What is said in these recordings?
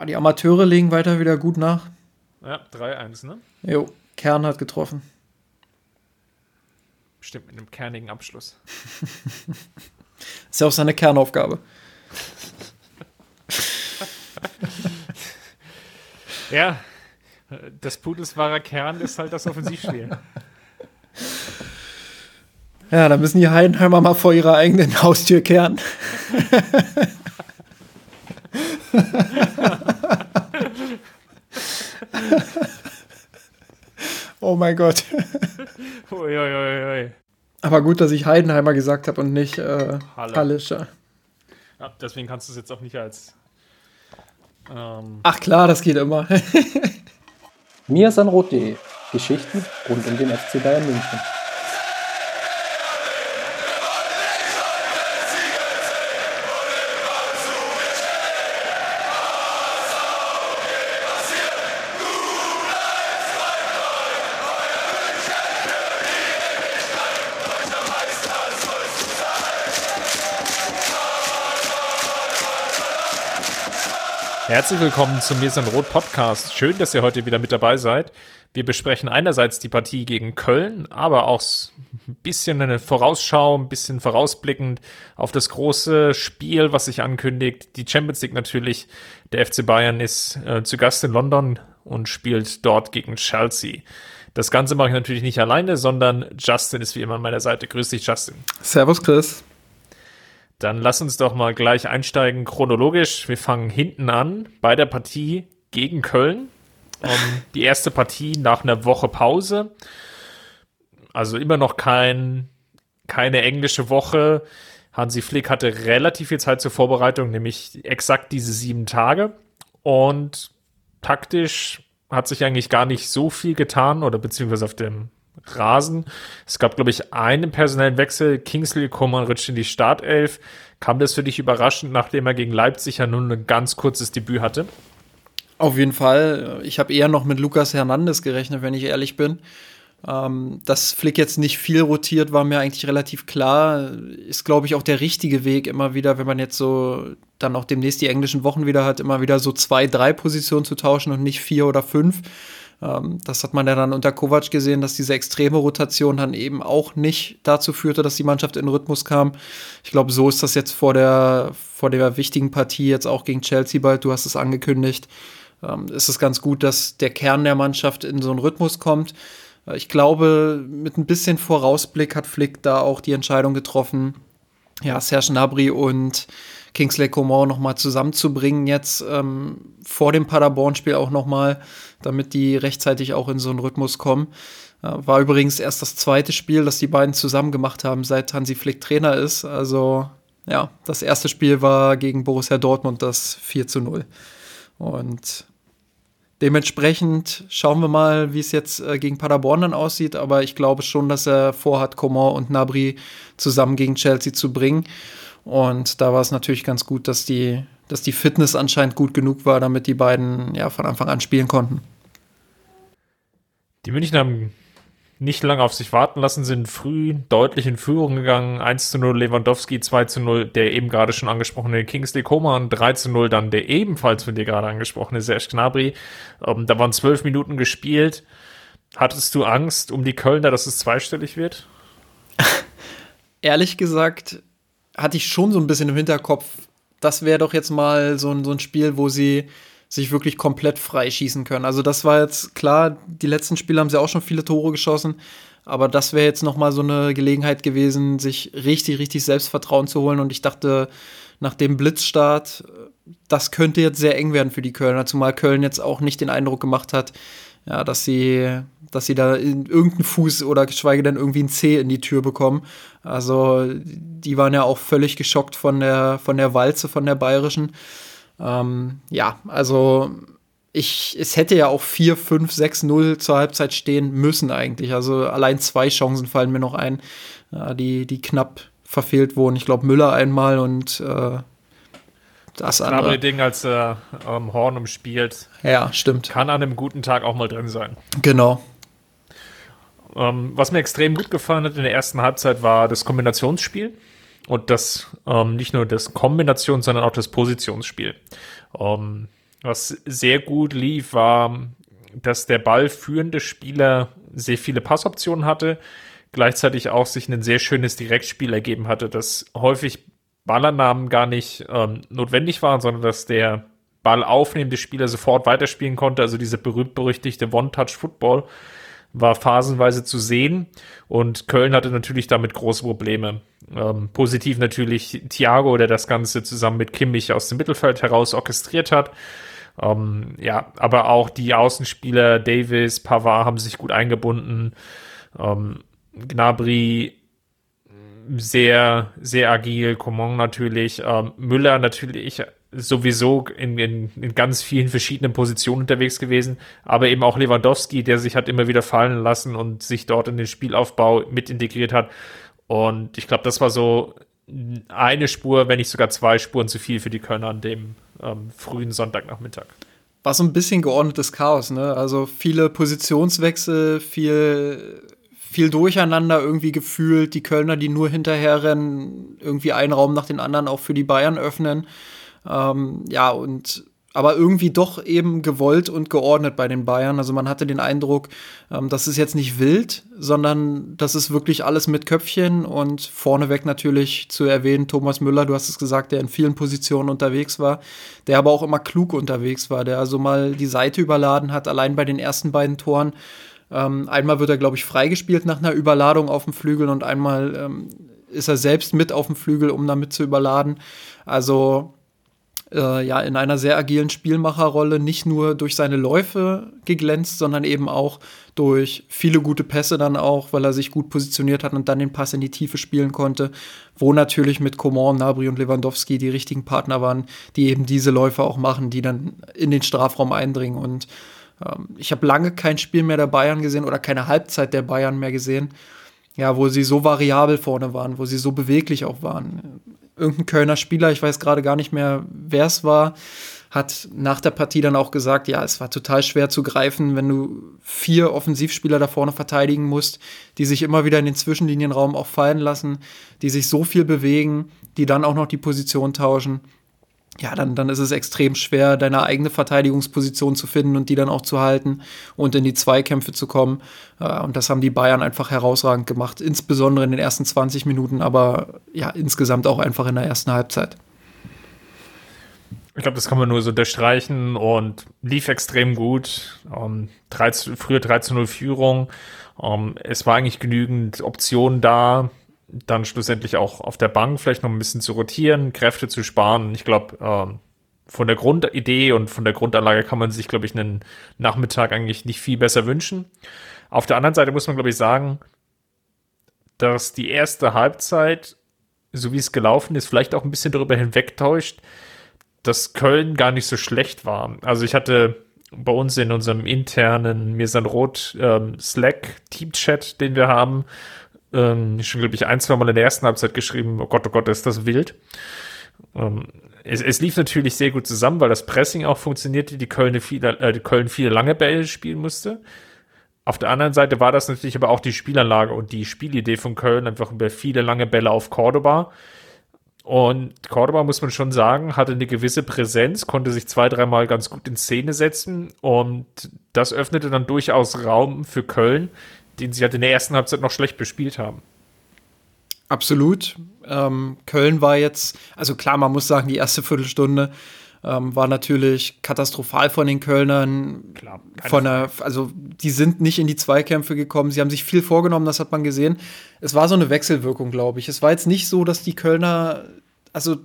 Ah, die Amateure legen weiter wieder gut nach. Ja, 3-1, ne? Jo, Kern hat getroffen. Bestimmt mit einem kernigen Abschluss. Ist ja auch seine Kernaufgabe. ja, das Pudels wahrer Kern ist halt das Offensivspiel. Ja, da müssen die Heidenheimer mal vor ihrer eigenen Haustür kehren. oh mein Gott. Uiuiui. Aber gut, dass ich Heidenheimer gesagt habe und nicht äh, Halle. Hallischer. Ja, deswegen kannst du es jetzt auch nicht als. Ähm, Ach klar, das geht immer. miasanrot.de Geschichten rund um den FC Bayern München. Herzlich willkommen zum Mir sind Rot Podcast. Schön, dass ihr heute wieder mit dabei seid. Wir besprechen einerseits die Partie gegen Köln, aber auch ein bisschen eine Vorausschau, ein bisschen vorausblickend auf das große Spiel, was sich ankündigt. Die Champions League natürlich. Der FC Bayern ist äh, zu Gast in London und spielt dort gegen Chelsea. Das Ganze mache ich natürlich nicht alleine, sondern Justin ist wie immer an meiner Seite. Grüß dich, Justin. Servus, Chris. Dann lass uns doch mal gleich einsteigen chronologisch. Wir fangen hinten an bei der Partie gegen Köln. Um, die erste Partie nach einer Woche Pause. Also immer noch kein, keine englische Woche. Hansi Flick hatte relativ viel Zeit zur Vorbereitung, nämlich exakt diese sieben Tage. Und taktisch hat sich eigentlich gar nicht so viel getan oder beziehungsweise auf dem Rasen. Es gab, glaube ich, einen personellen Wechsel. Kingsley Coman rutscht in die Startelf. Kam das für dich überraschend, nachdem er gegen Leipzig ja nun ein ganz kurzes Debüt hatte? Auf jeden Fall. Ich habe eher noch mit Lukas Hernandez gerechnet, wenn ich ehrlich bin. Ähm, dass Flick jetzt nicht viel rotiert, war mir eigentlich relativ klar. Ist, glaube ich, auch der richtige Weg, immer wieder, wenn man jetzt so dann auch demnächst die englischen Wochen wieder hat, immer wieder so zwei, drei Positionen zu tauschen und nicht vier oder fünf. Ähm, das hat man ja dann unter Kovac gesehen, dass diese extreme Rotation dann eben auch nicht dazu führte, dass die Mannschaft in Rhythmus kam. Ich glaube, so ist das jetzt vor der, vor der wichtigen Partie jetzt auch gegen Chelsea bald. Du hast es angekündigt. Ähm, ist es ganz gut, dass der Kern der Mannschaft in so einen Rhythmus kommt. Äh, ich glaube, mit ein bisschen Vorausblick hat Flick da auch die Entscheidung getroffen, ja, Serge Gnabry und Kingsley Coman noch mal zusammenzubringen jetzt ähm, vor dem Paderborn-Spiel auch noch mal, damit die rechtzeitig auch in so einen Rhythmus kommen. Äh, war übrigens erst das zweite Spiel, das die beiden zusammen gemacht haben, seit Hansi Flick Trainer ist. Also ja, das erste Spiel war gegen Borussia Dortmund das 4 zu 0. Und dementsprechend schauen wir mal, wie es jetzt äh, gegen Paderborn dann aussieht. Aber ich glaube schon, dass er vorhat, Coman und Nabri zusammen gegen Chelsea zu bringen. Und da war es natürlich ganz gut, dass die, dass die Fitness anscheinend gut genug war, damit die beiden ja von Anfang an spielen konnten. Die München haben nicht lange auf sich warten lassen, sind früh deutlich in Führung gegangen. 1 zu 0 Lewandowski, 2 zu 0 der eben gerade schon angesprochene Kingsley Coman, 3 zu 0 dann der ebenfalls von dir gerade angesprochene Serge Gnabry. Ähm, da waren zwölf Minuten gespielt. Hattest du Angst um die Kölner, dass es zweistellig wird? Ehrlich gesagt hatte ich schon so ein bisschen im Hinterkopf, das wäre doch jetzt mal so ein, so ein Spiel, wo sie sich wirklich komplett freischießen können. Also das war jetzt klar, die letzten Spiele haben sie auch schon viele Tore geschossen, aber das wäre jetzt noch mal so eine Gelegenheit gewesen, sich richtig, richtig Selbstvertrauen zu holen und ich dachte, nach dem Blitzstart, das könnte jetzt sehr eng werden für die Kölner, zumal Köln jetzt auch nicht den Eindruck gemacht hat, ja, dass sie, dass sie da irgendeinen Fuß oder geschweige denn irgendwie ein C in die Tür bekommen. Also die waren ja auch völlig geschockt von der, von der Walze, von der bayerischen. Ähm, ja, also ich, es hätte ja auch 4, 5, 6, 0 zur Halbzeit stehen müssen eigentlich. Also allein zwei Chancen fallen mir noch ein, ja, die, die knapp verfehlt wurden. Ich glaube Müller einmal und äh, das andere. Ding, als er ähm, Horn umspielt. Ja, stimmt. Kann an einem guten Tag auch mal drin sein. Genau. Ähm, was mir extrem gut gefallen hat in der ersten Halbzeit war das Kombinationsspiel und das ähm, nicht nur das Kombination, sondern auch das Positionsspiel. Ähm, Was sehr gut lief, war, dass der ballführende Spieler sehr viele Passoptionen hatte, gleichzeitig auch sich ein sehr schönes Direktspiel ergeben hatte, das häufig Ballernamen gar nicht ähm, notwendig waren, sondern dass der Ball aufnehmende Spieler sofort weiterspielen konnte. Also diese berühmt-berüchtigte One-Touch-Football war phasenweise zu sehen und Köln hatte natürlich damit große Probleme. Ähm, positiv natürlich Thiago, der das Ganze zusammen mit Kimmich aus dem Mittelfeld heraus orchestriert hat. Ähm, ja, aber auch die Außenspieler Davis, Pavard haben sich gut eingebunden. Ähm, Gnabry sehr, sehr agil, Coman natürlich, ähm, Müller natürlich sowieso in, in, in ganz vielen verschiedenen Positionen unterwegs gewesen, aber eben auch Lewandowski, der sich hat immer wieder fallen lassen und sich dort in den Spielaufbau mit integriert hat. Und ich glaube, das war so eine Spur, wenn nicht sogar zwei Spuren zu viel für die Kölner an dem ähm, frühen Sonntagnachmittag. War so ein bisschen geordnetes Chaos, ne? Also viele Positionswechsel, viel viel Durcheinander irgendwie gefühlt. Die Kölner, die nur hinterherrennen, irgendwie einen Raum nach den anderen auch für die Bayern öffnen. Ähm, ja, und aber irgendwie doch eben gewollt und geordnet bei den Bayern. Also man hatte den Eindruck, ähm, das ist jetzt nicht wild, sondern das ist wirklich alles mit Köpfchen und vorneweg natürlich zu erwähnen Thomas Müller, du hast es gesagt, der in vielen Positionen unterwegs war, der aber auch immer klug unterwegs war, der also mal die Seite überladen hat, allein bei den ersten beiden Toren ähm, einmal wird er, glaube ich, freigespielt nach einer Überladung auf dem Flügel und einmal ähm, ist er selbst mit auf dem Flügel, um damit zu überladen. Also äh, ja, in einer sehr agilen Spielmacherrolle nicht nur durch seine Läufe geglänzt, sondern eben auch durch viele gute Pässe dann auch, weil er sich gut positioniert hat und dann den Pass in die Tiefe spielen konnte, wo natürlich mit Coman, Nabri und Lewandowski die richtigen Partner waren, die eben diese Läufe auch machen, die dann in den Strafraum eindringen und ich habe lange kein Spiel mehr der Bayern gesehen oder keine Halbzeit der Bayern mehr gesehen, ja, wo sie so variabel vorne waren, wo sie so beweglich auch waren. Irgendein Kölner Spieler, ich weiß gerade gar nicht mehr, wer es war, hat nach der Partie dann auch gesagt, ja, es war total schwer zu greifen, wenn du vier Offensivspieler da vorne verteidigen musst, die sich immer wieder in den Zwischenlinienraum auch fallen lassen, die sich so viel bewegen, die dann auch noch die Position tauschen ja, dann, dann ist es extrem schwer, deine eigene Verteidigungsposition zu finden und die dann auch zu halten und in die Zweikämpfe zu kommen. Äh, und das haben die Bayern einfach herausragend gemacht, insbesondere in den ersten 20 Minuten, aber ja, insgesamt auch einfach in der ersten Halbzeit. Ich glaube, das kann man nur so unterstreichen und lief extrem gut. Um, ähm, 13, frühe 13-0 Führung. Um, ähm, es war eigentlich genügend Optionen da dann schlussendlich auch auf der Bank vielleicht noch ein bisschen zu rotieren, Kräfte zu sparen. Ich glaube, ähm, von der Grundidee und von der Grundanlage kann man sich, glaube ich, einen Nachmittag eigentlich nicht viel besser wünschen. Auf der anderen Seite muss man, glaube ich, sagen, dass die erste Halbzeit, so wie es gelaufen ist, vielleicht auch ein bisschen darüber hinwegtäuscht, dass Köln gar nicht so schlecht war. Also ich hatte bei uns in unserem internen Mirsan Rot ähm, Slack Team-Chat, den wir haben, ähm, schon, glaube ich, ein, zwei Mal in der ersten Halbzeit geschrieben, oh Gott, oh Gott, ist das wild. Ähm, es, es, lief natürlich sehr gut zusammen, weil das Pressing auch funktionierte, die Köln viele, äh, die Köln viele lange Bälle spielen musste. Auf der anderen Seite war das natürlich aber auch die Spielanlage und die Spielidee von Köln, einfach über viele lange Bälle auf Cordoba. Und Cordoba, muss man schon sagen, hatte eine gewisse Präsenz, konnte sich zwei, dreimal ganz gut in Szene setzen und das öffnete dann durchaus Raum für Köln, den sie halt in der ersten Halbzeit noch schlecht bespielt haben. Absolut. Ähm, Köln war jetzt, also klar, man muss sagen, die erste Viertelstunde ähm, war natürlich katastrophal von den Kölnern. Klar, von der, also die sind nicht in die Zweikämpfe gekommen. Sie haben sich viel vorgenommen, das hat man gesehen. Es war so eine Wechselwirkung, glaube ich. Es war jetzt nicht so, dass die Kölner, also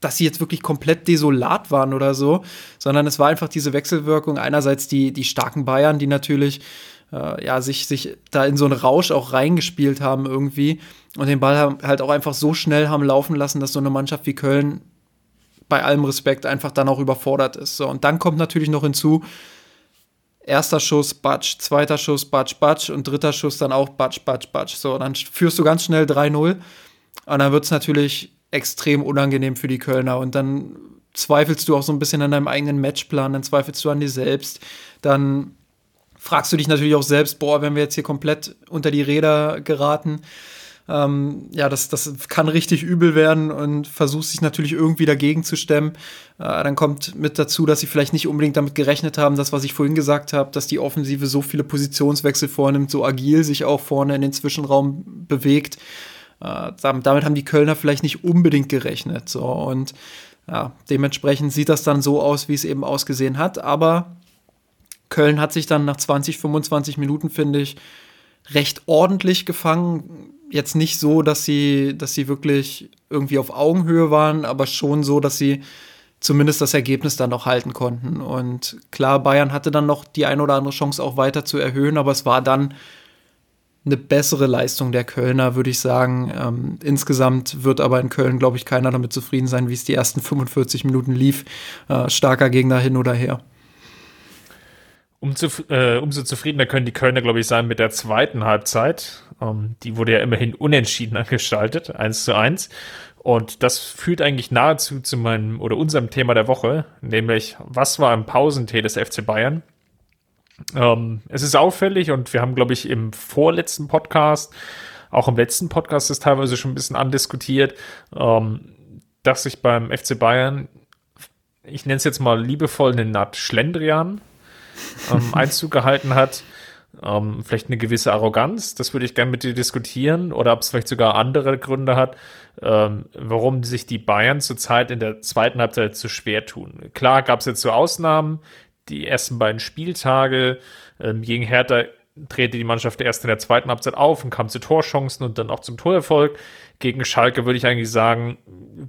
dass sie jetzt wirklich komplett desolat waren oder so, sondern es war einfach diese Wechselwirkung. Einerseits die, die starken Bayern, die natürlich äh, ja, sich, sich da in so einen Rausch auch reingespielt haben irgendwie und den Ball halt auch einfach so schnell haben laufen lassen, dass so eine Mannschaft wie Köln bei allem Respekt einfach dann auch überfordert ist. So, und dann kommt natürlich noch hinzu, erster Schuss, Batsch, zweiter Schuss, Batsch, Batsch und dritter Schuss dann auch Batsch, Batsch, Batsch. So, dann führst du ganz schnell 3-0 und dann wird es natürlich extrem unangenehm für die Kölner und dann zweifelst du auch so ein bisschen an deinem eigenen Matchplan, dann zweifelst du an dir selbst, dann fragst du dich natürlich auch selbst, boah, wenn wir jetzt hier komplett unter die Räder geraten, Ähm, ja, das, das kann richtig übel werden und versucht sich natürlich irgendwie dagegen zu stemmen. Äh, dann kommt mit dazu, dass sie vielleicht nicht unbedingt damit gerechnet haben, das, was ich vorhin gesagt habe, dass die Offensive so viele Positionswechsel vornimmt, so agil sich auch vorne in den Zwischenraum bewegt. Äh, damit haben die Kölner vielleicht nicht unbedingt gerechnet. So und ja, dementsprechend sieht das dann so aus, wie es eben ausgesehen hat. Aber Köln hat sich dann nach 20, 25 Minuten, finde ich, recht ordentlich gefangen. Jetzt nicht so, dass sie, dass sie wirklich irgendwie auf Augenhöhe waren, aber schon so, dass sie zumindest das Ergebnis dann noch halten konnten. Und klar, Bayern hatte dann noch die eine oder andere Chance auch weiter zu erhöhen, aber es war dann eine bessere Leistung der Kölner, würde ich sagen. Ähm, insgesamt wird aber in Köln, glaube ich, keiner damit zufrieden sein, wie es die ersten 45 Minuten lief. Äh, starker Gegner hin oder her. Umso, äh, umso zufriedener können die Kölner, glaube ich, sein mit der zweiten Halbzeit. Ähm, die wurde ja immerhin unentschieden angestaltet, 1 zu 1. Und das führt eigentlich nahezu zu meinem oder unserem Thema der Woche, nämlich was war im Pausentee des FC Bayern? Ähm, es ist auffällig und wir haben, glaube ich, im vorletzten Podcast, auch im letzten Podcast ist teilweise schon ein bisschen andiskutiert, ähm, dass sich beim FC Bayern, ich nenne es jetzt mal liebevoll eine Naht Schlendrian ähm, Einzug gehalten hat. Ähm, vielleicht eine gewisse Arroganz, das würde ich gerne mit dir diskutieren, oder ob es vielleicht sogar andere Gründe hat, ähm, warum sich die Bayern zurzeit in der zweiten Halbzeit zu schwer tun. Klar gab es jetzt so Ausnahmen, die ersten beiden Spieltage ähm, gegen Hertha drehte die Mannschaft erst in der zweiten Halbzeit auf und kam zu Torchancen und dann auch zum Torerfolg. Gegen Schalke würde ich eigentlich sagen,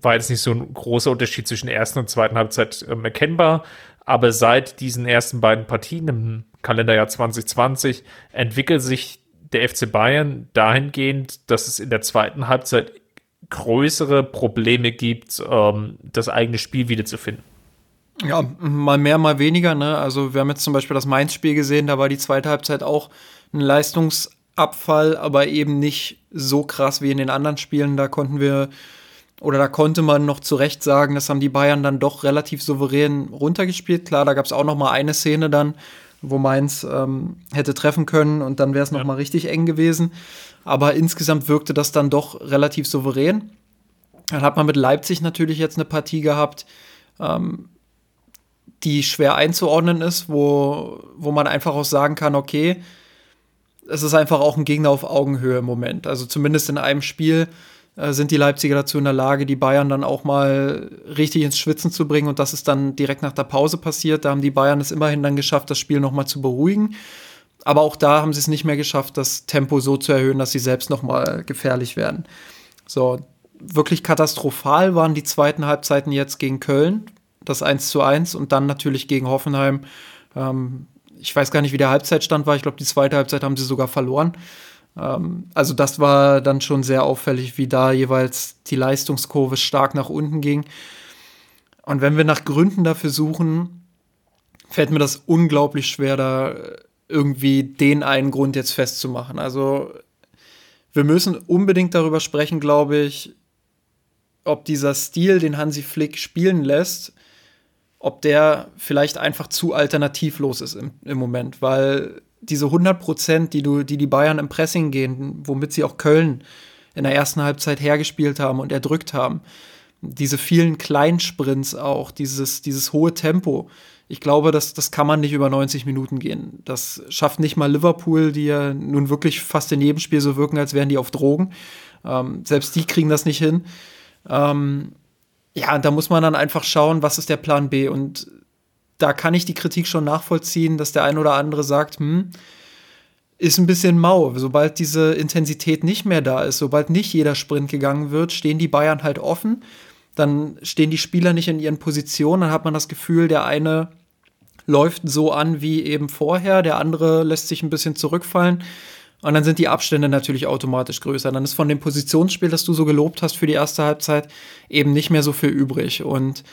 war jetzt nicht so ein großer Unterschied zwischen der ersten und zweiten Halbzeit ähm, erkennbar. Aber seit diesen ersten beiden Partien im Kalenderjahr 2020 entwickelt sich der FC Bayern dahingehend, dass es in der zweiten Halbzeit größere Probleme gibt, ähm, das eigene Spiel wiederzufinden. Ja, mal mehr, mal weniger. Ne? Also wir haben jetzt zum Beispiel das Mainz-Spiel gesehen, da war die zweite Halbzeit auch ein Leistungsabfall, aber eben nicht so krass wie in den anderen Spielen. Da konnten wir oder da konnte man noch zu Recht sagen, das haben die Bayern dann doch relativ souverän runtergespielt. Klar, da gab es auch noch mal eine Szene dann, wo Mainz ähm, hätte treffen können und dann wäre es noch ja. mal richtig eng gewesen. Aber insgesamt wirkte das dann doch relativ souverän. Dann hat man mit Leipzig natürlich jetzt eine Partie gehabt, ähm, die schwer einzuordnen ist, wo, wo man einfach auch sagen kann, okay, es ist einfach auch ein Gegner auf Augenhöhe im Moment. Also zumindest in einem Spiel sind die Leipziger dazu in der Lage, die Bayern dann auch mal richtig ins Schwitzen zu bringen. Und das ist dann direkt nach der Pause passiert. Da haben die Bayern es immerhin dann geschafft, das Spiel noch mal zu beruhigen. Aber auch da haben sie es nicht mehr geschafft, das Tempo so zu erhöhen, dass sie selbst noch mal gefährlich werden. So, wirklich katastrophal waren die zweiten Halbzeiten jetzt gegen Köln, das 1 zu 1 und dann natürlich gegen Hoffenheim. Ähm, ich weiß gar nicht, wie der Halbzeitstand war. Ich glaube, die zweite Halbzeit haben sie sogar verloren. Ähm, also das war dann schon sehr auffällig, wie da jeweils die Leistungskurve stark nach unten ging. Und wenn wir nach Gründen dafür suchen, fällt mir das unglaublich schwer, da irgendwie den einen Grund jetzt festzumachen. Also wir müssen unbedingt darüber sprechen, glaube ich, ob dieser Stil, den Hansi Flick spielen lässt, ob der vielleicht einfach zu alternativlos ist im, im Moment, weil diese 100 Prozent, die, die die Bayern im Pressing gehen, womit sie auch Köln in der ersten Halbzeit hergespielt haben und erdrückt haben, diese vielen Kleinsprints auch, dieses, dieses hohe Tempo, ich glaube, das, das kann man nicht über 90 Minuten gehen. Das schafft nicht mal Liverpool, die ja nun wirklich fast in jedem Spiel so wirken, als wären die auf Drogen. Ähm, selbst die kriegen das nicht hin. Ähm, ja, da muss man dann einfach schauen, was ist der Plan B. Und da kann ich die Kritik schon nachvollziehen, dass der ein oder andere sagt, hm, ist ein bisschen mau. Sobald diese Intensität nicht mehr da ist, sobald nicht jeder Sprint gegangen wird, stehen die Bayern halt offen. Dann stehen die Spieler nicht in ihren Positionen. Dann hat man das Gefühl, der eine läuft so an wie eben vorher, der andere lässt sich ein bisschen zurückfallen. Und dann sind die Abstände natürlich automatisch größer. Dann ist von dem Positionsspiel, das du so gelobt hast für die erste Halbzeit, eben nicht mehr so viel übrig. Und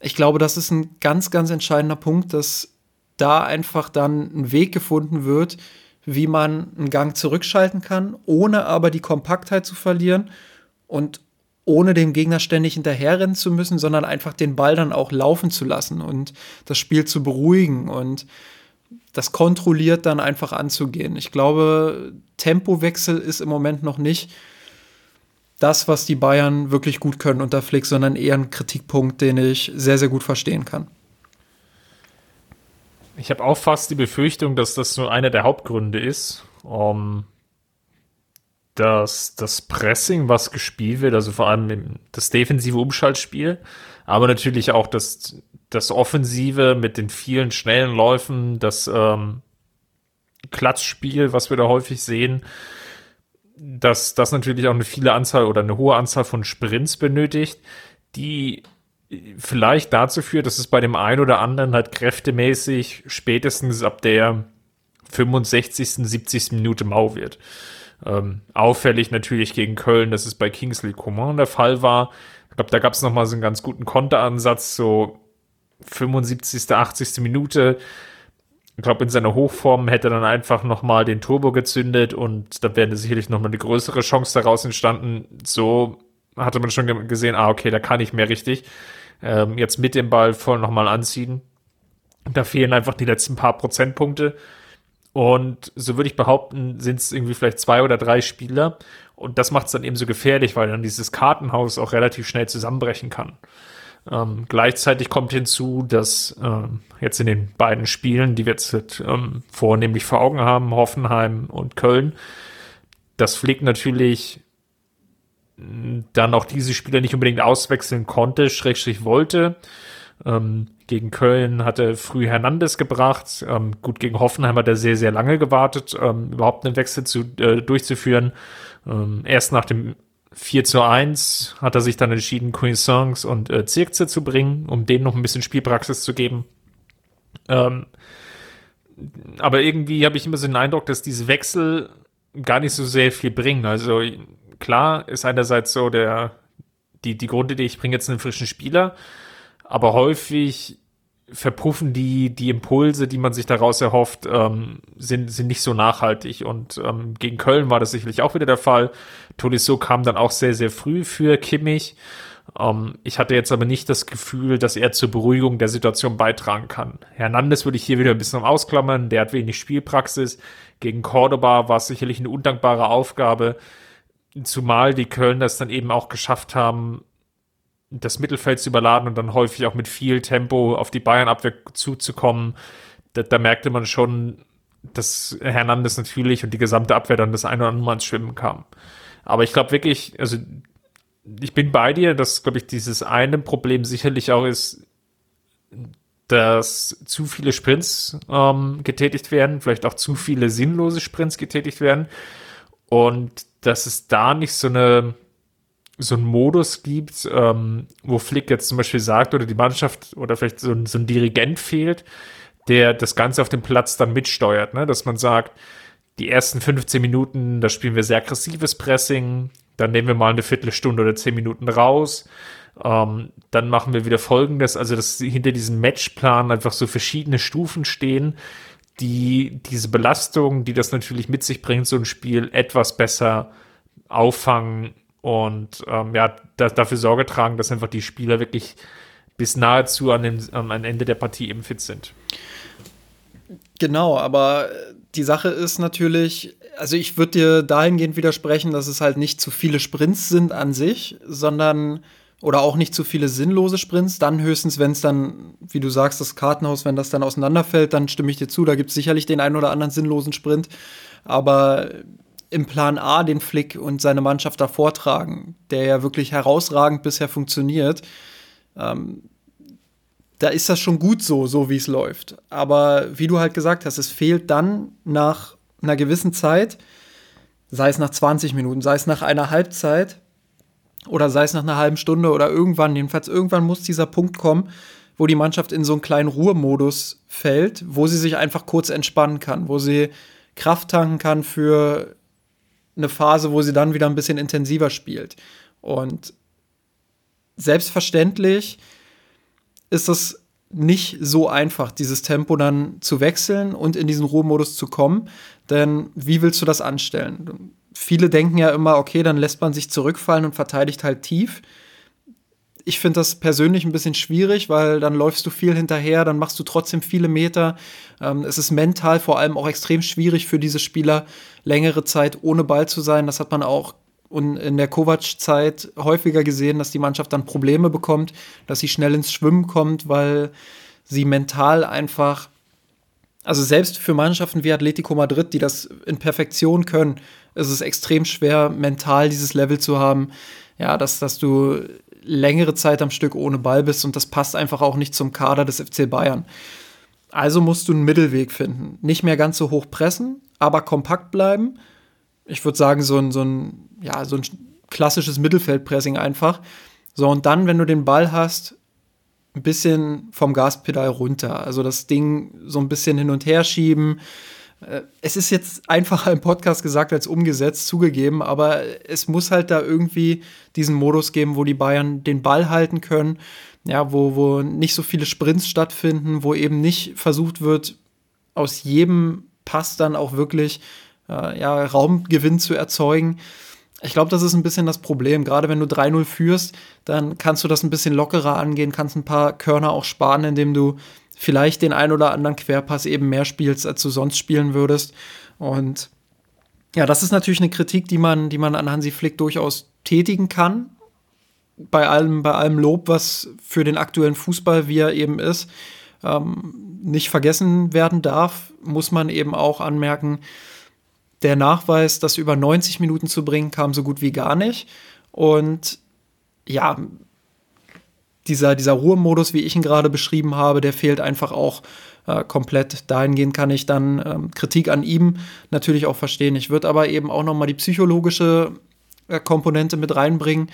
ich glaube, das ist ein ganz, ganz entscheidender Punkt, dass da einfach dann ein Weg gefunden wird, wie man einen Gang zurückschalten kann, ohne aber die Kompaktheit zu verlieren und ohne dem Gegner ständig hinterherrennen zu müssen, sondern einfach den Ball dann auch laufen zu lassen und das Spiel zu beruhigen und das kontrolliert dann einfach anzugehen. Ich glaube, Tempowechsel ist im Moment noch nicht das, was die Bayern wirklich gut können unter Flick, sondern eher ein Kritikpunkt, den ich sehr, sehr gut verstehen kann. Ich habe auch fast die Befürchtung, dass das nur einer der Hauptgründe ist, um dass das Pressing, was gespielt wird, also vor allem das defensive Umschaltspiel, aber natürlich auch das, das Offensive mit den vielen schnellen Läufen, das ähm, Klatschspiel, was wir da häufig sehen, dass das natürlich auch eine viele Anzahl oder eine hohe Anzahl von Sprints benötigt, die vielleicht dazu führt, dass es bei dem einen oder anderen halt kräftemäßig spätestens ab der 65., 70. Minute mau wird. Ähm, auffällig natürlich gegen Köln, dass es bei Kingsley Coman der Fall war. Ich glaube, da gab es nochmal so einen ganz guten Konteransatz, so 75., 80. Minute. Ich glaube, in seiner Hochform hätte er dann einfach nochmal den Turbo gezündet und da wäre sicherlich nochmal eine größere Chance daraus entstanden. So hatte man schon gesehen, ah, okay, da kann ich mehr richtig ähm, jetzt mit dem Ball voll nochmal anziehen. Da fehlen einfach die letzten paar Prozentpunkte. Und so würde ich behaupten, sind es irgendwie vielleicht zwei oder drei Spieler. Und das macht es dann eben so gefährlich, weil dann dieses Kartenhaus auch relativ schnell zusammenbrechen kann. Ähm, gleichzeitig kommt hinzu, dass ähm, jetzt in den beiden Spielen, die wir jetzt ähm, vornehmlich vor Augen haben, Hoffenheim und Köln, das Flick natürlich dann auch diese Spieler nicht unbedingt auswechseln konnte, schrägstrich wollte. Ähm, gegen Köln hat er früh Hernandez gebracht. Ähm, gut, gegen Hoffenheim hat er sehr, sehr lange gewartet, ähm, überhaupt einen Wechsel zu, äh, durchzuführen. Ähm, erst nach dem 4 zu 1 hat er sich dann entschieden, Cuisance und äh, Zirkze zu bringen, um denen noch ein bisschen Spielpraxis zu geben. Ähm, aber irgendwie habe ich immer so den Eindruck, dass diese Wechsel gar nicht so sehr viel bringen. Also klar ist einerseits so der, die, die Grundidee, ich bringe jetzt einen frischen Spieler, aber häufig verpuffen die, die Impulse, die man sich daraus erhofft, ähm, sind, sind nicht so nachhaltig. Und ähm, gegen Köln war das sicherlich auch wieder der Fall. Tolisso kam dann auch sehr, sehr früh für Kimmich. Ähm, ich hatte jetzt aber nicht das Gefühl, dass er zur Beruhigung der Situation beitragen kann. Hernandez würde ich hier wieder ein bisschen ausklammern. Der hat wenig Spielpraxis. Gegen Cordoba war es sicherlich eine undankbare Aufgabe. Zumal die Köln das dann eben auch geschafft haben, das Mittelfeld zu überladen und dann häufig auch mit viel Tempo auf die Bayern-Abwehr zuzukommen. Da, da, merkte man schon, dass Hernandez natürlich und die gesamte Abwehr dann das eine oder andere Mal ins Schwimmen kam. Aber ich glaube wirklich, also ich bin bei dir, dass, glaube ich, dieses eine Problem sicherlich auch ist, dass zu viele Sprints ähm, getätigt werden, vielleicht auch zu viele sinnlose Sprints getätigt werden. Und dass es da nicht so eine so einen Modus gibt, ähm, wo Flick jetzt zum Beispiel sagt, oder die Mannschaft oder vielleicht so ein, so ein Dirigent fehlt, der das Ganze auf dem Platz dann mitsteuert, ne? dass man sagt, die ersten 15 Minuten, da spielen wir sehr aggressives Pressing, dann nehmen wir mal eine Viertelstunde oder 10 Minuten raus, ähm, dann machen wir wieder Folgendes, also dass hinter diesem Matchplan einfach so verschiedene Stufen stehen, die diese Belastung, die das natürlich mit sich bringt, so ein Spiel etwas besser auffangen und ähm, ja, da, dafür Sorge tragen, dass einfach die Spieler wirklich bis nahezu an dem, am Ende der Partie eben fit sind. Genau, aber die Sache ist natürlich, also ich würde dir dahingehend widersprechen, dass es halt nicht zu viele Sprints sind an sich, sondern oder auch nicht zu viele sinnlose Sprints. Dann höchstens, wenn es dann, wie du sagst, das Kartenhaus, wenn das dann auseinanderfällt, dann stimme ich dir zu. Da gibt es sicherlich den einen oder anderen sinnlosen Sprint. Aber im Plan A den Flick und seine Mannschaft da vortragen, der ja wirklich herausragend bisher funktioniert, ähm, da ist das schon gut so, so wie es läuft. Aber wie du halt gesagt hast, es fehlt dann nach einer gewissen Zeit, sei es nach 20 Minuten, sei es nach einer Halbzeit, oder sei es nach einer halben Stunde oder irgendwann, jedenfalls irgendwann muss dieser Punkt kommen, wo die Mannschaft in so einen kleinen Ruhemodus fällt, wo sie sich einfach kurz entspannen kann, wo sie Kraft tanken kann für eine Phase, wo sie dann wieder ein bisschen intensiver spielt. Und selbstverständlich ist es nicht so einfach, dieses Tempo dann zu wechseln und in diesen Ruhemodus zu kommen. Denn wie willst du das anstellen? viele denken ja immer, okay, dann lässt man sich zurückfallen und verteidigt halt tief. Ich finde das persönlich ein bisschen schwierig, weil dann läufst du viel hinterher, dann machst du trotzdem viele Meter. Ähm, es ist mental vor allem auch extrem schwierig für diese Spieler, längere Zeit ohne Ball zu sein. Das hat man auch und in der Kovac-Zeit häufiger gesehen, dass die Mannschaft dann Probleme bekommt, dass sie schnell ins Schwimmen kommt, weil sie mental einfach, also selbst für Mannschaften wie Atletico Madrid, die das in Perfektion können, ist es extrem schwer, mental dieses Level zu haben, ja, dass, dass du längere Zeit am Stück ohne Ball bist und das passt einfach auch nicht zum Kader des FC Bayern. Also musst du einen Mittelweg finden. Nicht mehr ganz so hoch pressen, aber kompakt bleiben. Ich würde sagen, so ein, so ein, ja, so ein klassisches Mittelfeldpressing einfach. So, und dann, wenn du den Ball hast, ein bisschen vom Gaspedal runter. Also das Ding so ein bisschen hin und her schieben. Äh, es ist jetzt einfacher im Podcast gesagt als umgesetzt, zugegeben, aber es muss halt da irgendwie diesen Modus geben, wo die Bayern den Ball halten können, ja, wo, wo nicht so viele Sprints stattfinden, wo eben nicht versucht wird, aus jedem Pass dann auch wirklich äh, ja, Raumgewinn zu erzeugen. Ich glaube, das ist ein bisschen das Problem. Gerade wenn du 3-0 führst, dann kannst du das ein bisschen lockerer angehen, kannst ein paar Körner auch sparen, indem du vielleicht den ein oder anderen Querpass eben mehr spielst, als du sonst spielen würdest. Und ja, das ist natürlich eine Kritik, die man, die man an Hansi Flick durchaus tätigen kann. Bei allem, bei allem Lob, was für den aktuellen Fußball, wie er eben ist, ähm, nicht vergessen werden darf, muss man eben auch anmerken, der Nachweis, das über 90 Minuten zu bringen, kam so gut wie gar nicht. Und ja, dieser, dieser Ruhemodus, wie ich ihn gerade beschrieben habe, der fehlt einfach auch äh, komplett. Dahingehend kann ich dann ähm, Kritik an ihm natürlich auch verstehen. Ich würde aber eben auch nochmal die psychologische äh, Komponente mit reinbringen.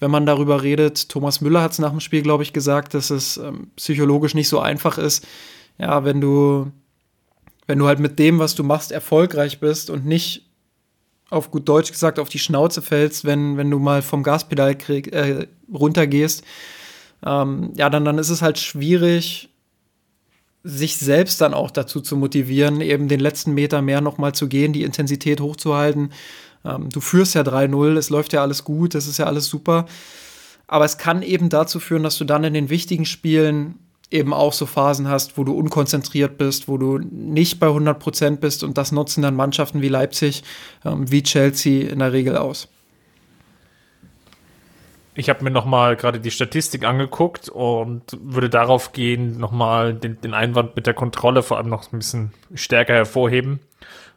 Wenn man darüber redet, Thomas Müller hat es nach dem Spiel, glaube ich, gesagt, dass es ähm, psychologisch nicht so einfach ist. Ja, wenn du wenn du halt mit dem, was du machst, erfolgreich bist und nicht auf gut Deutsch gesagt auf die Schnauze fällst, wenn, wenn du mal vom Gaspedal krieg, äh, runtergehst, ähm, ja, dann, dann ist es halt schwierig, sich selbst dann auch dazu zu motivieren, eben den letzten Meter mehr nochmal zu gehen, die Intensität hochzuhalten. Ähm, du führst ja 3-0, es läuft ja alles gut, das ist ja alles super. Aber es kann eben dazu führen, dass du dann in den wichtigen Spielen eben auch so Phasen hast, wo du unkonzentriert bist, wo du nicht bei 100 Prozent bist und das nutzen dann Mannschaften wie Leipzig, ähm, wie Chelsea in der Regel aus. Ich habe mir nochmal gerade die Statistik angeguckt und würde darauf gehen, nochmal den, den Einwand mit der Kontrolle vor allem noch ein bisschen stärker hervorheben.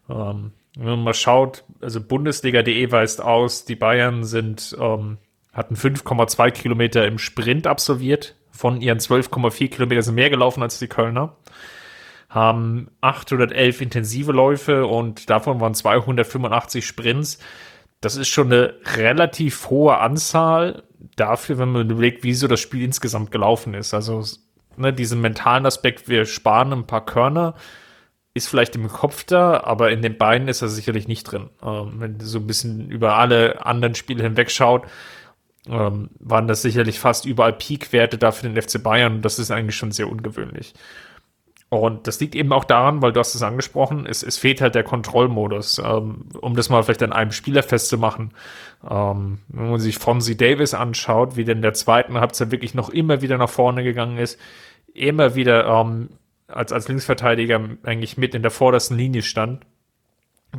Ähm, wenn man mal schaut, also Bundesliga.de weist aus, die Bayern sind, ähm, hatten 5,2 Kilometer im Sprint absolviert von ihren 12,4 Kilometern sind mehr gelaufen als die Kölner. Haben 811 intensive Läufe und davon waren 285 Sprints. Das ist schon eine relativ hohe Anzahl dafür, wenn man überlegt, wie so das Spiel insgesamt gelaufen ist. Also ne, diesen mentalen Aspekt, wir sparen ein paar Körner, ist vielleicht im Kopf da, aber in den Beinen ist er sicherlich nicht drin. Ähm, wenn du so ein bisschen über alle anderen Spiele hinweg schaut, ähm, waren das sicherlich fast überall Peak-Werte da für den FC Bayern und das ist eigentlich schon sehr ungewöhnlich. Und das liegt eben auch daran, weil du hast es angesprochen, es, es fehlt halt der Kontrollmodus, ähm, um das mal vielleicht an einem Spieler festzumachen. Ähm, wenn man sich Fonzie Davis anschaut, wie denn der zweiten Halbzeit wirklich noch immer wieder nach vorne gegangen ist, immer wieder ähm, als, als Linksverteidiger eigentlich mit in der vordersten Linie stand,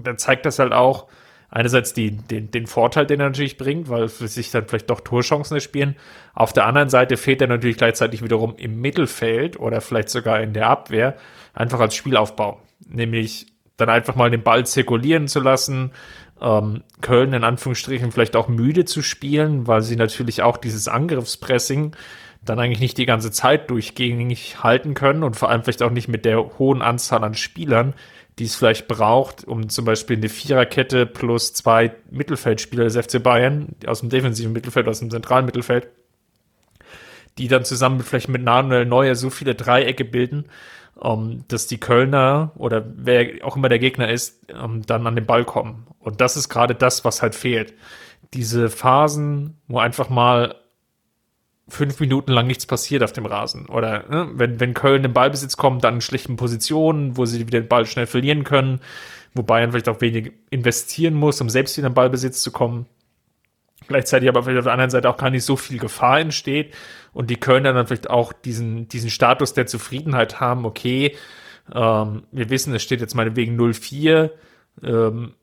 dann zeigt das halt auch, einerseits die, den, den Vorteil, den er natürlich bringt, weil für sich dann vielleicht doch Torchancen erspielen. Auf der anderen Seite fehlt er natürlich gleichzeitig wiederum im Mittelfeld oder vielleicht sogar in der Abwehr, einfach als Spielaufbau. Nämlich dann einfach mal den Ball zirkulieren zu lassen, ähm, Köln in Anführungsstrichen vielleicht auch müde zu spielen, weil sie natürlich auch dieses Angriffspressing dann eigentlich nicht die ganze Zeit durchgängig halten können und vor allem vielleicht auch nicht mit der hohen Anzahl an Spielern, die es vielleicht braucht, um zum Beispiel eine Viererkette plus zwei Mittelfeldspieler des FC Bayern aus dem defensiven Mittelfeld, aus dem zentralen Mittelfeld, die dann zusammen vielleicht mit Manuel Neuer so viele Dreiecke bilden, um, ähm, dass die Kölner oder wer auch immer der Gegner ist, um, ähm, dann an den Ball kommen. Und das ist gerade das, was halt fehlt. Diese Phasen, wo einfach mal fünf Minuten lang nichts passiert auf dem Rasen. Oder ne, wenn, wenn Köln im Ballbesitz kommt, dann in schlechten Positionen, wo sie wieder den Ball schnell verlieren können, wo Bayern vielleicht auch wenig investieren muss, um selbst wieder in Ballbesitz zu kommen. Gleichzeitig aber vielleicht auf der anderen Seite auch gar nicht so viel Gefahr entsteht und die Kölner dann vielleicht auch diesen, diesen Status der Zufriedenheit haben, okay, ähm, wir wissen, es steht jetzt meinetwegen 0-4, ähm,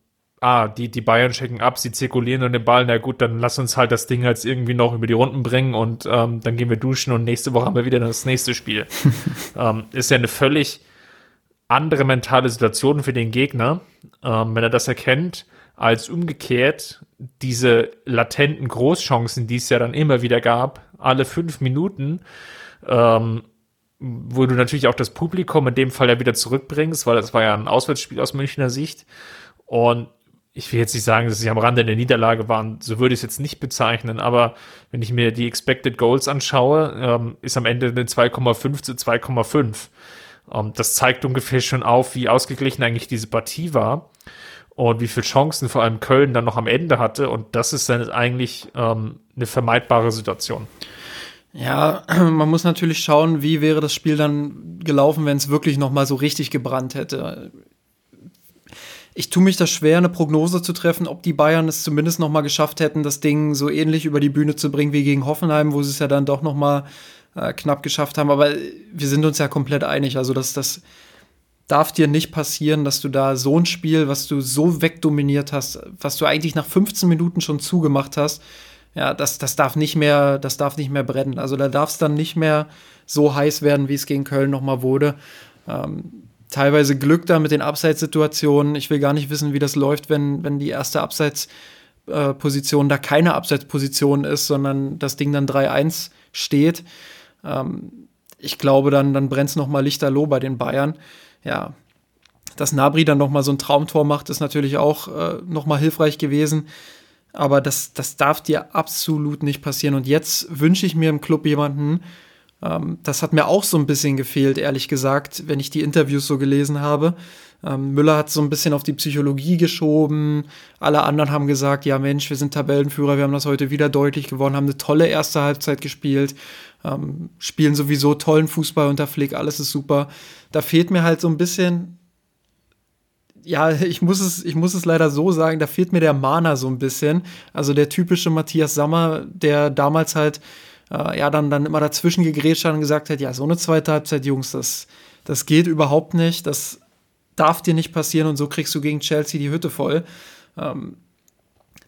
ah, die, die Bayern checken ab, sie zirkulieren und den Ball, na gut, dann lass uns halt das Ding jetzt irgendwie noch über die Runden bringen und ähm, dann gehen wir duschen und nächste Woche haben wir wieder das nächste Spiel. ähm, ist ja eine völlig andere mentale Situation für den Gegner, ähm, wenn er das erkennt, als umgekehrt diese latenten Großchancen, die es ja dann immer wieder gab, alle fünf Minuten, ähm, wo du natürlich auch das Publikum in dem Fall ja wieder zurückbringst, weil das war ja ein Auswärtsspiel aus Münchner Sicht. Und ich will jetzt nicht sagen, dass sie am Rande der Niederlage waren, so würde ich es jetzt nicht bezeichnen, aber wenn ich mir die Expected Goals anschaue, ähm, ist am Ende eine 2,5 zu 2,5. Ähm, das zeigt ungefähr schon auf, wie ausgeglichen eigentlich diese Partie war und wie viele Chancen vor allem Köln dann noch am Ende hatte. Und das ist dann eigentlich ähm, eine vermeidbare Situation. Ja, man muss natürlich schauen, wie wäre das Spiel dann gelaufen, wenn es wirklich noch mal so richtig gebrannt hätte. Ich tue mich da schwer, eine Prognose zu treffen, ob die Bayern es zumindest noch mal geschafft hätten, das Ding so ähnlich über die Bühne zu bringen wie gegen Hoffenheim, wo sie es ja dann doch noch mal äh, knapp geschafft haben. Aber wir sind uns ja komplett einig. Also, dass das darf dir nicht passieren, dass du da so ein Spiel, was du so wegdominiert hast, was du eigentlich nach 15 Minuten schon zugemacht hast, ja, das, das darf nicht mehr, das darf nicht mehr brennen. Also da darf es dann nicht mehr so heiß werden, wie es gegen Köln nochmal wurde. Ähm, teilweise Glück da mit den Abseitssituationen. Ich will gar nicht wissen, wie das läuft, wenn, wenn die erste Abseitsposition äh, da keine Abseitsposition ist, sondern das Ding dann 3-1 steht. Ähm, ich glaube, dann, dann brennt es nochmal lichterloh bei den Bayern. Ja, dass Nabri dann nochmal so ein Traumtor macht, ist natürlich auch äh, nochmal hilfreich gewesen. Aber das, das darf dir absolut nicht passieren. Und jetzt wünsche ich mir im Club jemanden, ähm, das hat mir auch so ein bisschen gefehlt, ehrlich gesagt, wenn ich die Interviews so gelesen habe. Ähm, Müller hat so ein bisschen auf die Psychologie geschoben. Alle anderen haben gesagt, ja Mensch, wir sind Tabellenführer, wir haben das heute wieder deutlich gewonnen, haben eine tolle erste Halbzeit gespielt, ähm, spielen sowieso tollen Fußball unter Flick, alles ist super. Da fehlt mir halt so ein bisschen ja, ich muss es, ich muss es leider so sagen, da fehlt mir der Mana so ein bisschen. Also der typische Matthias Sammer, der damals halt äh, ja dann, dann immer dazwischen gegrätscht hat und gesagt hat, ja, so eine zweite Halbzeit, Jungs, das, das geht überhaupt nicht, das darf dir nicht passieren und so kriegst du gegen Chelsea die Hütte voll. Ähm,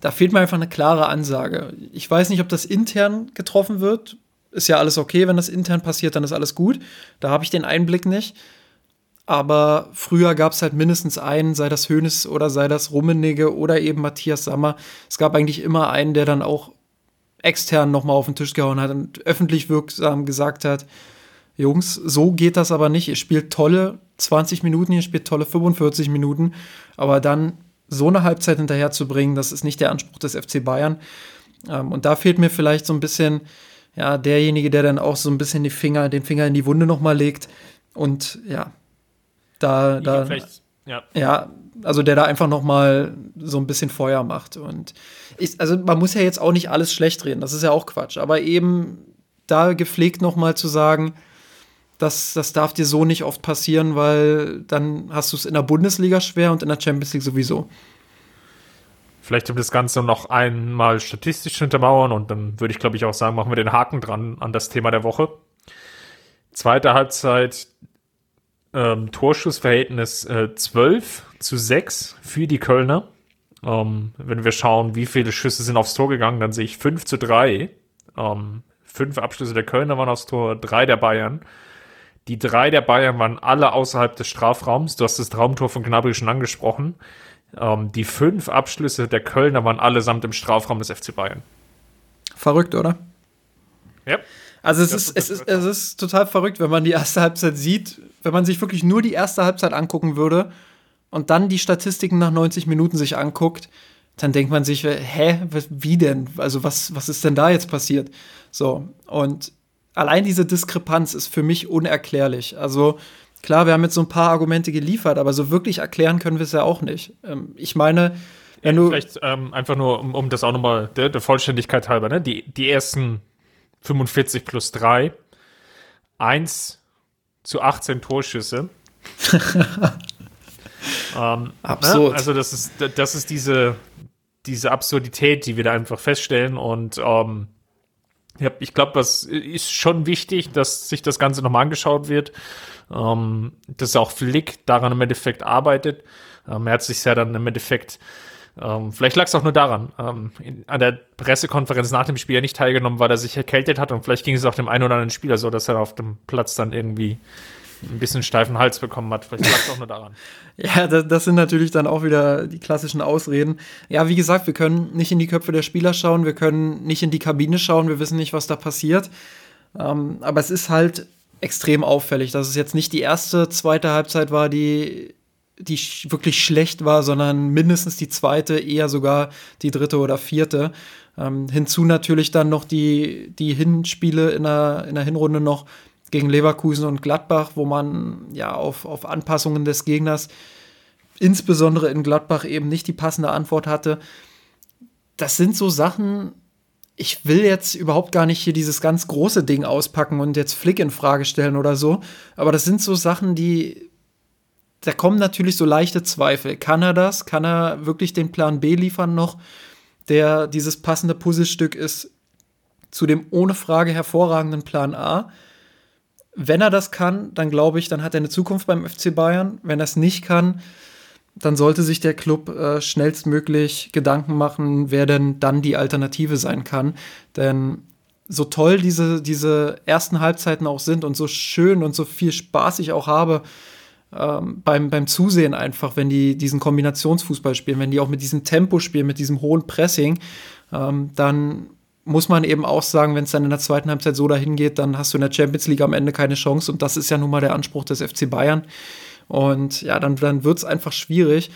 da fehlt mir einfach eine klare Ansage. Ich weiß nicht, ob das intern getroffen wird. Ist ja alles okay, wenn das intern passiert, dann ist alles gut. Da habe ich den Einblick nicht. Aber früher gab es halt mindestens einen, sei das Hönes oder sei das Rummenigge oder eben Matthias Sammer. Es gab eigentlich immer einen, der dann auch extern nochmal auf den Tisch gehauen hat und öffentlich wirksam gesagt hat, Jungs, so geht das aber nicht. Ihr spielt tolle 20 Minuten, ihr spielt tolle 45 Minuten, aber dann so eine Halbzeit hinterher zu bringen, das ist nicht der Anspruch des FC Bayern. Ähm, und da fehlt mir vielleicht so ein bisschen, ja, derjenige, der dann auch so ein bisschen die Finger, den Finger in die Wunde nochmal legt und ja, da, da ja. ja, also der da einfach noch mal so ein bisschen Feuer macht und ich, also man muss ja jetzt auch nicht alles schlecht reden, das ist ja auch Quatsch, aber eben da gepflegt noch mal zu sagen, das, das darf dir so nicht oft passieren, weil dann hast du es in der Bundesliga schwer und in der Champions League sowieso. Vielleicht um das Ganze noch einmal statistisch untermauern und dann würde ich glaube ich auch sagen, machen wir den Haken dran an das Thema der Woche. Zweite Halbzeit ähm, Torschussverhältnis äh, 12 zu 6 für die Kölner. Ähm, wenn wir schauen, wie viele Schüsse sind aufs Tor gegangen, dann sehe ich 5 zu 3. Ähm, fünf Abschlüsse der Kölner waren aufs Tor, drei der Bayern. Die drei der Bayern waren alle außerhalb des Strafraums. Du hast das Traumtor von Gnabry schon angesprochen. Ähm, die fünf Abschlüsse der Kölner waren allesamt im Strafraum des FC Bayern. Verrückt, oder? Ja. Also es ist, es, ist, es ist total verrückt, wenn man die erste Halbzeit sieht, wenn man sich wirklich nur die erste Halbzeit angucken würde und dann die Statistiken nach 90 Minuten sich anguckt, dann denkt man sich, hä, wie denn? Also was, was ist denn da jetzt passiert? So, und allein diese Diskrepanz ist für mich unerklärlich. Also klar, wir haben jetzt so ein paar Argumente geliefert, aber so wirklich erklären können wir es ja auch nicht. Ähm, ich meine, wenn ja, du. Vielleicht ähm, einfach nur, um, um das auch nochmal der, der Vollständigkeit halber, ne? Die, die ersten 45 plus 3. 1 zu 18 Torschüsse. ähm, Absurd. Ne? Also das ist, das ist diese, diese Absurdität, die wir da einfach feststellen. Und ähm, ich glaube, das ist schon wichtig, dass sich das Ganze nochmal angeschaut wird. Ähm, dass auch Flick daran im Endeffekt arbeitet. Ähm, er hat sich ja dann im Endeffekt Ähm, vielleicht lag es auch nur daran. Ähm, in, an der Pressekonferenz nach dem Spiel ja nicht teilgenommen, weil er sich erkältet hat und vielleicht ging es auch dem einen oder anderen Spieler so, dass er auf dem Platz dann irgendwie ein bisschen steifen Hals bekommen hat. Vielleicht lag es auch nur daran. ja, das, das, sind natürlich dann auch wieder die klassischen Ausreden. Ja, wie gesagt, wir können nicht in die Köpfe der Spieler schauen, wir können nicht in die Kabine schauen, wir wissen nicht, was da passiert. Ähm, aber es ist halt extrem auffällig, dass es jetzt nicht die erste, zweite Halbzeit war, die die wirklich schlecht war, sondern mindestens die zweite, eher sogar die dritte oder vierte. Ähm, hinzu natürlich dann noch die, die Hinspiele in der, in der Hinrunde noch gegen Leverkusen und Gladbach, wo man ja auf, auf Anpassungen des Gegners, insbesondere in Gladbach, eben nicht die passende Antwort hatte. Das sind so Sachen, ich will jetzt überhaupt gar nicht hier dieses ganz große Ding auspacken und jetzt Flick in Frage stellen oder so, aber das sind so Sachen, die da kommen natürlich so leichte Zweifel. Kann er das? Kann er wirklich den Plan B liefern noch, der dieses passende Puzzlestück ist zu dem ohne Frage hervorragenden Plan A? Wenn er das kann, dann glaube ich, dann hat er eine Zukunft beim FC Bayern. Wenn er es nicht kann, dann sollte sich der Club äh, schnellstmöglich Gedanken machen, wer denn dann die Alternative sein kann. Denn so toll diese, diese ersten Halbzeiten auch sind und so schön und so viel Spaß ich auch habe, ähm, beim, beim Zusehen einfach, wenn die diesen Kombinationsfußball spielen, wenn die auch mit diesem Tempo spielen, mit diesem hohen Pressing, ähm, dann muss man eben auch sagen, wenn es dann in der zweiten Halbzeit so dahin geht, dann hast du in der Champions League am Ende keine Chance und das ist ja nun mal der Anspruch des FC Bayern. Und ja, dann, dann wird es einfach schwierig.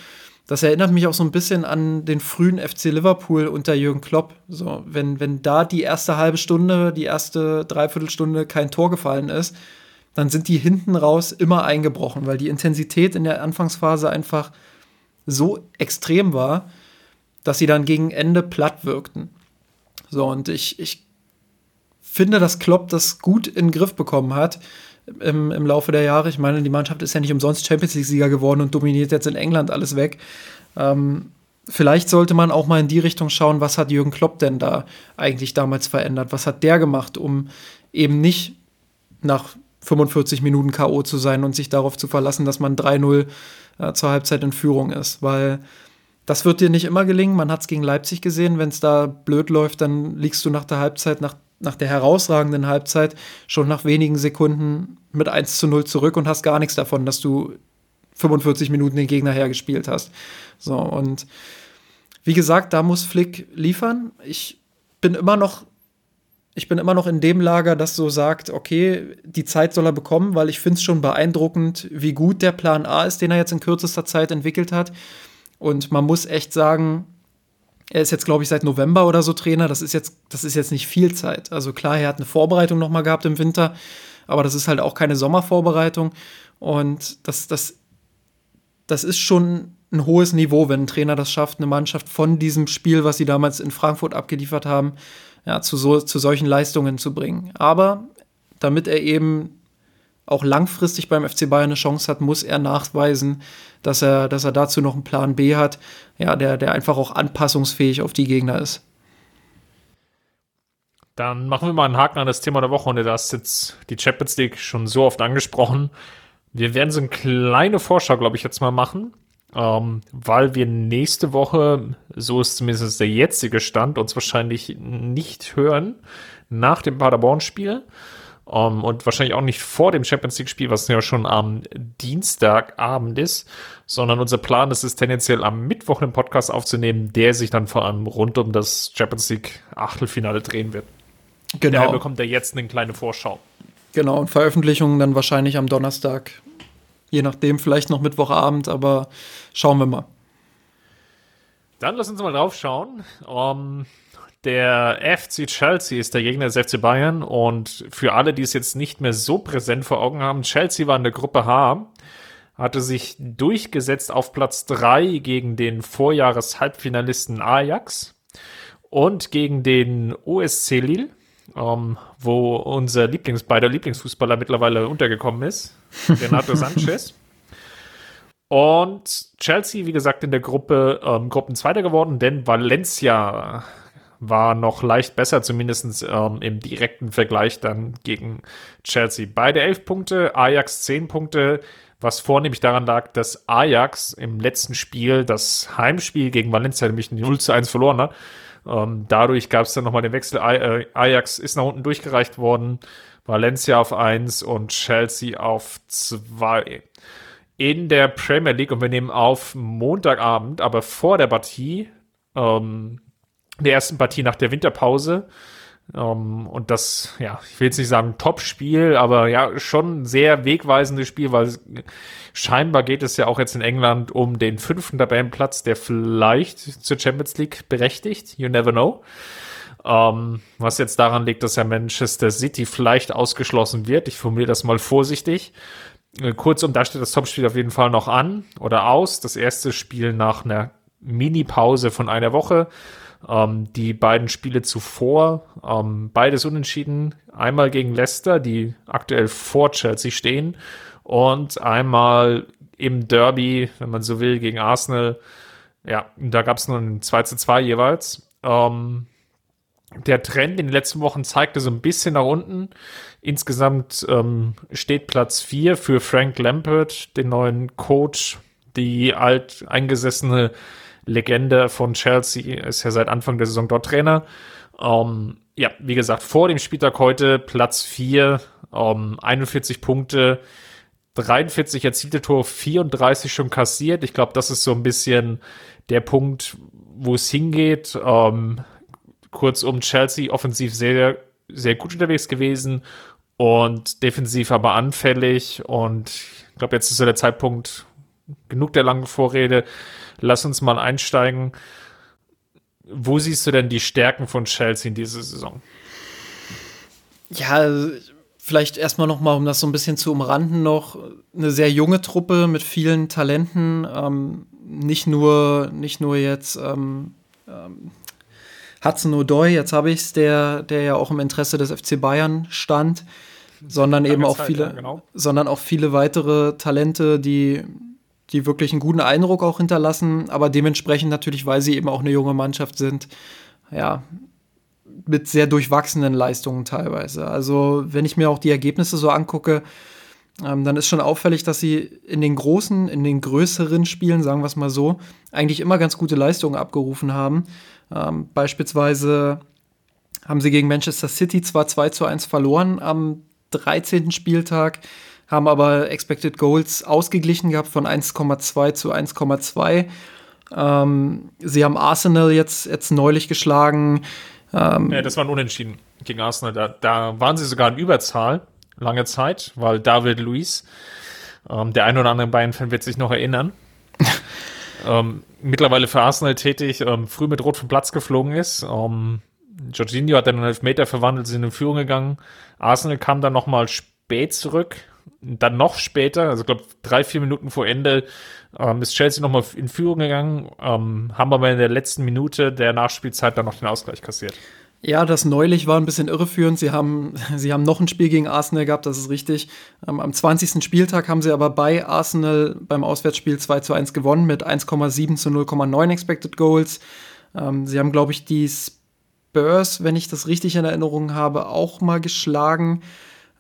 Das erinnert mich auch so ein bisschen an den frühen FC Liverpool unter Jürgen Klopp. So, wenn, wenn da die erste halbe Stunde, die erste Dreiviertelstunde kein Tor gefallen ist, dann sind die hinten raus immer eingebrochen, weil die Intensität in der Anfangsphase einfach so extrem war, dass sie dann gegen Ende platt wirkten. So, und ich, ich finde, dass Klopp das gut in den Griff bekommen hat im, im Laufe der Jahre. Ich meine, die Mannschaft ist ja nicht umsonst Champions League-Sieger geworden und dominiert jetzt in England alles weg. Ähm, vielleicht sollte man auch mal in die Richtung schauen, was hat Jürgen Klopp denn da eigentlich damals verändert? Was hat der gemacht, um eben nicht nach 45 Minuten K.O. zu sein und sich darauf zu verlassen, dass man 3-0 äh, zur Halbzeit in Führung ist. Weil das wird dir nicht immer gelingen. Man hat es gegen Leipzig gesehen. Wenn es da blöd läuft, dann liegst du nach der Halbzeit, nach, nach der herausragenden Halbzeit, schon nach wenigen Sekunden mit 1 zu 0 zurück und hast gar nichts davon, dass du 45 Minuten den Gegner hergespielt hast. So, und wie gesagt, da muss Flick liefern. Ich bin immer noch ich bin immer noch in dem Lager, das so sagt, okay, die Zeit soll er bekommen, weil ich finde es schon beeindruckend, wie gut der Plan A ist, den er jetzt in kürzester Zeit entwickelt hat. Und man muss echt sagen, er ist jetzt, glaube ich, seit November oder so Trainer. Das ist jetzt, das ist jetzt nicht viel Zeit. Also klar, er hat eine Vorbereitung noch mal gehabt im Winter, aber das ist halt auch keine Sommervorbereitung. Und das, das, das ist schon ein hohes Niveau, wenn ein Trainer das schafft, eine Mannschaft von diesem Spiel, was sie damals in Frankfurt abgeliefert haben, ja, zu, so, zu solchen Leistungen zu bringen. Aber damit er eben auch langfristig beim FC Bayern eine Chance hat, muss er nachweisen, dass er, dass er dazu noch einen Plan B hat, ja, der, der einfach auch anpassungsfähig auf die Gegner ist. Dann machen wir mal einen Haken an das Thema der Woche und da ist jetzt die Champions League schon so oft angesprochen. Wir werden so eine kleine Vorschau, glaube ich, jetzt mal machen ähm, weil wir nächste Woche, so ist zumindest der jetzige Stand, uns wahrscheinlich nicht hören nach dem Paderborn-Spiel. Um, ähm, und wahrscheinlich auch nicht vor dem Champions League-Spiel, was ja schon am Dienstagabend ist, sondern unser Plan ist es tendenziell am Mittwoch einen Podcast aufzunehmen, der sich dann vor allem rund um das Champions League Achtelfinale drehen wird. Genau. Daher bekommt er jetzt eine kleine Vorschau. Genau, und Veröffentlichung dann wahrscheinlich am Donnerstag Je nachdem, vielleicht noch Mittwochabend, aber schauen wir mal. Dann lass uns mal drauf schauen. Um, der FC Chelsea ist der Gegner des FC Bayern und für alle, die es jetzt nicht mehr so präsent vor Augen haben, Chelsea war in der Gruppe H, hatte sich durchgesetzt auf Platz 3 gegen den Vorjahres-Halbfinalisten Ajax und gegen den OSC Lille, um, wo unser Lieblings, beider Lieblingsfußballer mittlerweile untergekommen ist. Renato Sanchez. Und Chelsea, wie gesagt, in der Gruppe ähm, Gruppenzweiter geworden, denn Valencia war noch leicht besser, zumindest ähm, im direkten Vergleich dann gegen Chelsea. Beide elf Punkte, Ajax zehn Punkte. was vornehmlich daran lag, dass Ajax im letzten Spiel das Heimspiel gegen Valencia nämlich 0 zu 1 verloren hat. Ähm, dadurch gab es dann nochmal den Wechsel. Äh, Ajax ist nach unten durchgereicht worden, Valencia auf 1 und Chelsea auf 2. In der Premier League, und wir nehmen auf Montagabend, aber vor der Partie, ähm, der ersten Partie nach der Winterpause, um, ähm, und das, ja, ich will jetzt nicht sagen Top-Spiel, aber ja, schon sehr wegweisendes Spiel, weil scheinbar geht es ja auch jetzt in England um den fünften Tabellenplatz, der vielleicht zur Champions League berechtigt. You never know. Um, ähm, was jetzt daran liegt, dass ja Manchester City vielleicht ausgeschlossen wird. Ich formuliere das mal vorsichtig. Äh, kurzum, da steht das Topspiel auf jeden Fall noch an oder aus. Das erste Spiel nach einer Mini-Pause von einer Woche. Ähm, die beiden Spiele zuvor, ähm, beides unentschieden. Einmal gegen Leicester, die aktuell vor Chelsea stehen, und einmal im Derby, wenn man so will, gegen Arsenal. Ja, da gab es nur ein 2 zu 2 jeweils. Ähm, der Trend in den letzten Wochen zeigte so ein bisschen nach unten. Insgesamt ähm, steht Platz 4 für Frank Lampert, den neuen Coach, die alt eingesessene Legende von Chelsea, ist ja seit Anfang der Saison dort Trainer. Ähm, ja, wie gesagt, vor dem Spieltag heute Platz 4, ähm, 41 Punkte, 43 erzielte Tore, 34 schon kassiert. Ich glaube, das ist so ein bisschen der Punkt, wo es hingeht. Ähm, kurzum, Chelsea offensiv sehr, sehr gut unterwegs gewesen und defensiv aber anfällig. Und ich glaube, jetzt ist so der Zeitpunkt, genug der langen Vorrede, lass uns mal einsteigen. Wo siehst du denn die Stärken von Chelsea in dieser Saison? Ja, vielleicht erstmal noch mal, um das so ein bisschen zu umranden, noch eine sehr junge Truppe mit vielen Talenten. Ähm, nicht nur, nicht nur jetzt ähm, ähm, Hudson O'Doy, jetzt habe ich es, der, der ja auch im Interesse des FC Bayern stand, sondern eben auch Zeit, viele, ja, genau. sondern auch viele weitere Talente, die die wirklich einen guten Eindruck auch hinterlassen, aber dementsprechend natürlich, weil sie eben auch eine junge Mannschaft sind, ja, mit sehr durchwachsenen Leistungen teilweise. Also, wenn ich mir auch die Ergebnisse so angucke, ähm, dann ist schon auffällig, dass sie in den großen, in den größeren Spielen, sagen wir es mal so, eigentlich immer ganz gute Leistungen abgerufen haben. Ähm, beispielsweise haben sie gegen Manchester City zwar 2 zu 1 verloren am 13. Spieltag, haben aber Expected Goals ausgeglichen gehabt von 1,2 zu 1,2. Ähm, sie haben Arsenal jetzt, jetzt neulich geschlagen. Ähm, ja, das war ein Unentschieden gegen Arsenal. Da, da waren sie sogar in Überzahl lange Zeit, weil David Luiz, ähm, der ein oder andere Bayern-Fan wird sich noch erinnern, ähm, mittlerweile für Arsenal tätig, ähm, früh mit Rot vom Platz geflogen ist. Ähm, Jorginho hat dann einen Elfmeter verwandelt, sind in Führung gegangen. Arsenal kam dann nochmal spät zurück, dann noch später, also ich glaube drei, vier Minuten vor Ende, ähm, ist Chelsea nochmal in Führung gegangen, ähm, haben aber in der letzten Minute der Nachspielzeit dann noch den Ausgleich kassiert. Ja, das neulich war ein bisschen irreführend. Sie haben, sie haben noch ein Spiel gegen Arsenal gehabt, das ist richtig. Ähm, am 20. Spieltag haben sie aber bei Arsenal beim Auswärtsspiel 2 zu 1 gewonnen mit 1,7 zu 0,9 Expected Goals. Ähm, sie haben, glaube ich, die Spurs, wenn ich das richtig in Erinnerung habe, auch mal geschlagen.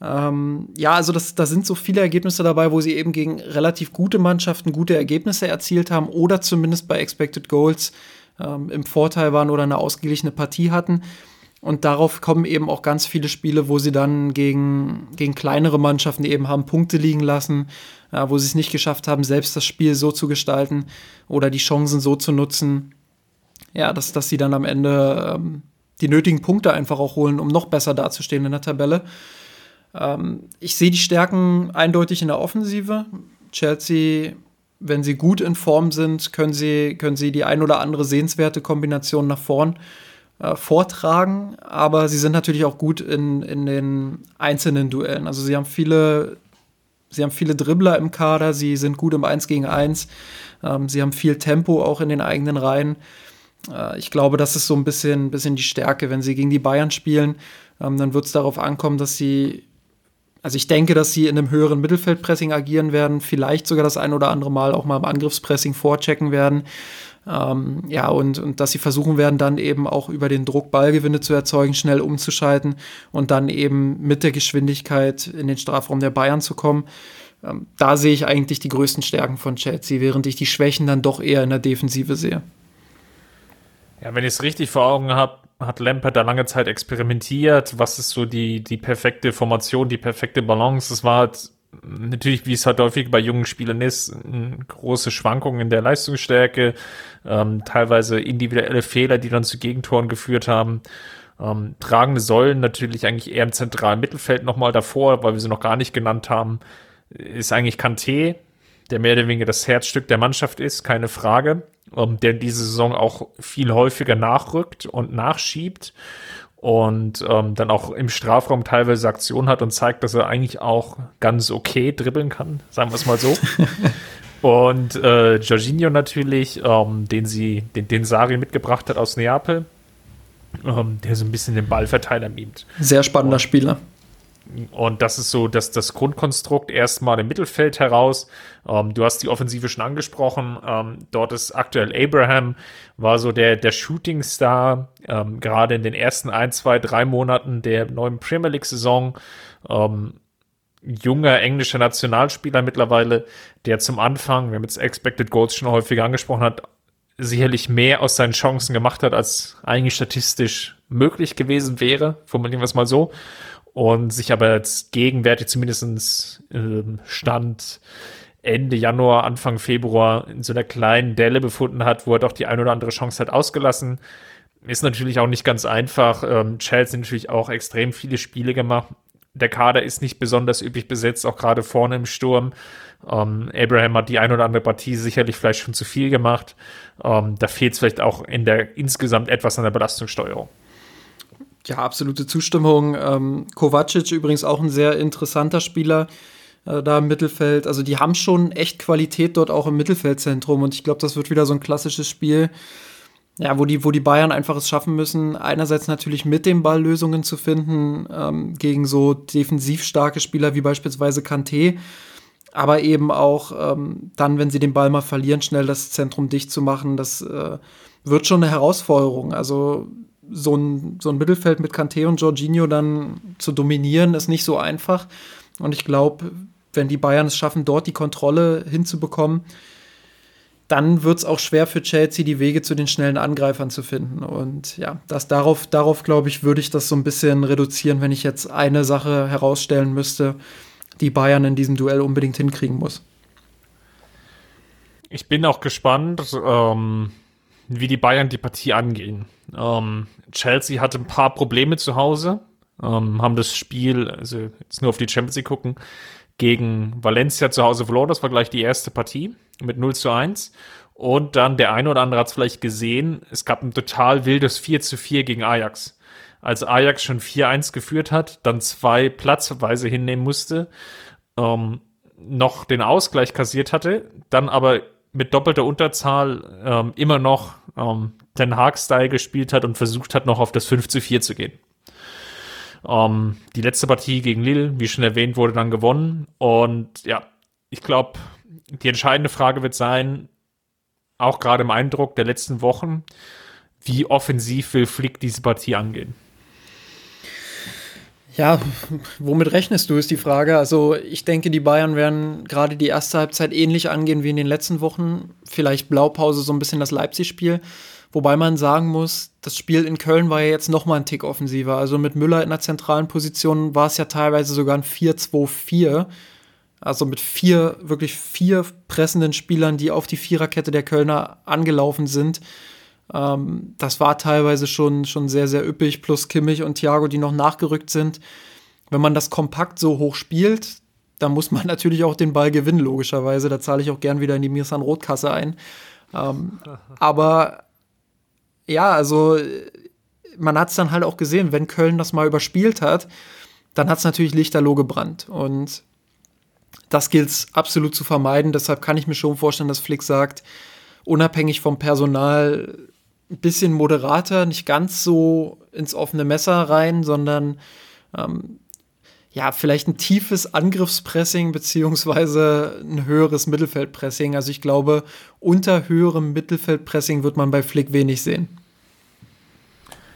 Ähm, ja, also das, da sind so viele Ergebnisse dabei, wo sie eben gegen relativ gute Mannschaften gute Ergebnisse erzielt haben oder zumindest bei Expected Goals ähm, im Vorteil waren oder eine ausgeglichene Partie hatten. Und darauf kommen eben auch ganz viele Spiele, wo sie dann gegen, gegen kleinere Mannschaften eben haben Punkte liegen lassen, äh, wo sie es nicht geschafft haben, selbst das Spiel so zu gestalten oder die Chancen so zu nutzen, ja, dass, dass sie dann am Ende ähm, die nötigen Punkte einfach auch holen, um noch besser dazustehen in der Tabelle. Ähm, ich sehe die Stärken eindeutig in der Offensive. Chelsea, wenn sie gut in Form sind, können sie, können sie die ein oder andere sehenswerte Kombination nach vorn äh, vortragen. Aber sie sind natürlich auch gut in, in den einzelnen Duellen. Also sie haben viele, sie haben viele Dribbler im Kader, sie sind gut im 1 gegen 1. Ähm, sie haben viel Tempo auch in den eigenen Reihen. Äh, ich glaube, das ist so ein bisschen, bisschen die Stärke. Wenn sie gegen die Bayern spielen, ähm, dann wird es darauf ankommen, dass sie also ich denke, dass sie in einem höheren Mittelfeldpressing agieren werden, vielleicht sogar das ein oder andere Mal auch mal im Angriffspressing vorchecken werden. Ähm, ja, und, und dass sie versuchen werden, dann eben auch über den Druck Ballgewinne zu erzeugen, schnell umzuschalten und dann eben mit der Geschwindigkeit in den Strafraum der Bayern zu kommen. ähm, da sehe ich eigentlich die größten Stärken von Chelsea, während ich die Schwächen dann doch eher in der Defensive sehe. Ja, wenn ich es richtig vor Augen habe, hat Lampert da lange Zeit experimentiert. Was ist so die, die perfekte Formation, die perfekte Balance? Es war halt natürlich, wie es halt häufig bei jungen Spielern ist, große Schwankungen in der Leistungsstärke, ähm, teilweise individuelle Fehler, die dann zu Gegentoren geführt haben. Ähm, tragende Säulen natürlich eigentlich eher im zentralen Mittelfeld nochmal davor, weil wir sie noch gar nicht genannt haben, ist eigentlich Kanté, der mehr oder weniger das Herzstück der Mannschaft ist, keine Frage, ähm, der diese Saison auch viel häufiger nachrückt und nachschiebt und ähm, dann auch im Strafraum teilweise Aktionen hat und zeigt, dass er eigentlich auch ganz okay dribbeln kann, sagen wir es mal so. und äh, Jorginho natürlich, ähm, den sie, den, den Sari mitgebracht hat aus Neapel, ähm, der so ein bisschen den Ballverteiler mimt. Sehr spannender und, Spieler. Und das ist so das, das Grundkonstrukt erstmal im Mittelfeld heraus. Ähm, du hast die Offensive schon angesprochen. Ähm, dort ist aktuell Abraham, war so der, der Shooting-Star, ähm, gerade in den ersten ein, zwei, drei Monaten der neuen Premier League-Saison. Ähm, junger englischer Nationalspieler mittlerweile, der zum Anfang, wir haben jetzt Expected Goals schon häufiger angesprochen hat, sicherlich mehr aus seinen Chancen gemacht hat, als eigentlich statistisch möglich gewesen wäre, formulieren wir es mal so und sich aber jetzt gegenwärtig zumindest äh, Stand Ende Januar, Anfang Februar in so einer kleinen Delle befunden hat, wo er doch die ein oder andere Chance hat ausgelassen. Ist natürlich auch nicht ganz einfach. Ähm, Chelsea natürlich auch extrem viele Spiele gemacht. Der Kader ist nicht besonders üppig besetzt, auch gerade vorne im Sturm. Ähm, Abraham hat die ein oder andere Partie sicherlich vielleicht schon zu viel gemacht. Ähm, da fehlt es vielleicht auch in der insgesamt etwas an der Belastungssteuerung. Ja, absolute Zustimmung. Ähm, Kovacic übrigens auch ein sehr interessanter Spieler äh, da im Mittelfeld. Also die haben schon echt Qualität dort auch im Mittelfeldzentrum und ich glaube, das wird wieder so ein klassisches Spiel, ja, wo die, wo die Bayern einfach es schaffen müssen, einerseits natürlich mit dem Ball Lösungen zu finden ähm, gegen so defensiv starke Spieler wie beispielsweise Kanté, aber eben auch ähm, dann, wenn sie den Ball mal verlieren, schnell das Zentrum dicht zu machen. Das äh, wird schon eine Herausforderung. Also so ein, so ein Mittelfeld mit Kanté und Jorginho dann zu dominieren, ist nicht so einfach. Und ich glaube, wenn die Bayern es schaffen, dort die Kontrolle hinzubekommen, dann wird es auch schwer für Chelsea, die Wege zu den schnellen Angreifern zu finden. Und ja, das darauf, darauf glaube ich, würde ich das so ein bisschen reduzieren, wenn ich jetzt eine Sache herausstellen müsste, die Bayern in diesem Duell unbedingt hinkriegen muss. Ich bin auch gespannt, ähm, wie die Bayern die Partie angehen. Ähm, Chelsea hatte ein paar Probleme zu Hause, ähm, haben das Spiel, also jetzt nur auf die Champions League gucken, gegen Valencia zu Hause verloren. Das war gleich die erste Partie mit 0 zu 1. Und dann der eine oder andere hat es vielleicht gesehen, es gab ein total wildes 4 zu 4 gegen Ajax. Als Ajax schon 4-1 geführt hat, dann zwei Platzweise hinnehmen musste, ähm, noch den Ausgleich kassiert hatte, dann aber mit doppelter Unterzahl ähm, immer noch ähm, Den Haag-Style gespielt hat und versucht hat, noch auf das 5 zu 4 zu gehen. Ähm, die letzte Partie gegen Lille, wie schon erwähnt, wurde dann gewonnen. Und ja, ich glaube, die entscheidende Frage wird sein, auch gerade im Eindruck der letzten Wochen, wie offensiv will Flick diese Partie angehen? Ja, womit rechnest du, ist die Frage. Also ich denke, die Bayern werden gerade die erste Halbzeit ähnlich angehen wie in den letzten Wochen. Vielleicht Blaupause so ein bisschen das Leipzig-Spiel. Wobei man sagen muss, das Spiel in Köln war ja jetzt noch mal ein Tick offensiver. Also mit Müller in der zentralen Position war es ja teilweise sogar ein 4-2-4. Also mit vier, wirklich vier pressenden Spielern, die auf die Viererkette der Kölner angelaufen sind. Ähm, das war teilweise schon, schon sehr, sehr üppig, plus Kimmich und Thiago, die noch nachgerückt sind. Wenn man das kompakt so hoch spielt, dann muss man natürlich auch den Ball gewinnen, logischerweise. Da zahle ich auch gern wieder in die Mirsan Rotkasse ein. Ähm, aber ja, also man hat es dann halt auch gesehen, wenn Köln das mal überspielt hat, dann hat es natürlich lichterloh gebrannt. Und das gilt es absolut zu vermeiden. Deshalb kann ich mir schon vorstellen, dass Flick sagt, unabhängig vom Personal ein bisschen moderater, nicht ganz so ins offene Messer rein, sondern ähm, ja, vielleicht ein tiefes Angriffspressing beziehungsweise ein höheres Mittelfeldpressing. Also ich glaube, unter höherem Mittelfeldpressing wird man bei Flick wenig sehen.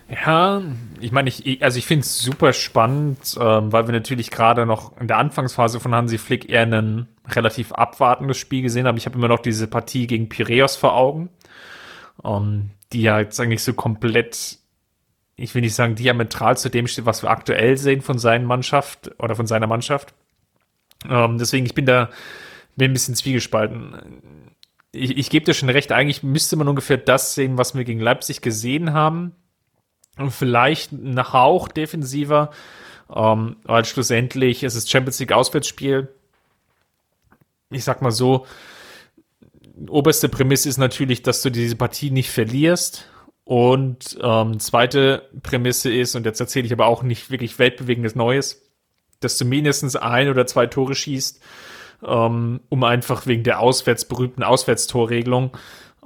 Ja, ich meine, ich, also ich finde es super spannend, ähm, weil wir natürlich gerade noch in der Anfangsphase von Hansi Flick eher ein relativ abwartendes Spiel gesehen haben. Ich habe immer noch diese Partie gegen Piräus vor Augen, ähm, die ja jetzt eigentlich so komplett, ich will nicht sagen diametral zu dem steht, was wir aktuell sehen von seiner Mannschaft oder von seiner Mannschaft. Ähm, deswegen, ich bin da bin ein bisschen zwiegespalten. Ich, ich gebe dir schon recht, eigentlich müsste man ungefähr das sehen, was wir gegen Leipzig gesehen haben und vielleicht nach Hauch defensiver, ähm, weil schlussendlich ist es Champions League Auswärtsspiel. Ich sag mal so, oberste Prämisse ist natürlich, dass du diese Partie nicht verlierst. Und ähm, zweite Prämisse ist, und jetzt erzähle ich aber auch nicht wirklich weltbewegendes Neues, dass du mindestens ein oder zwei Tore schießt, ähm, um einfach wegen der auswärts berühmten Auswärtstorregelung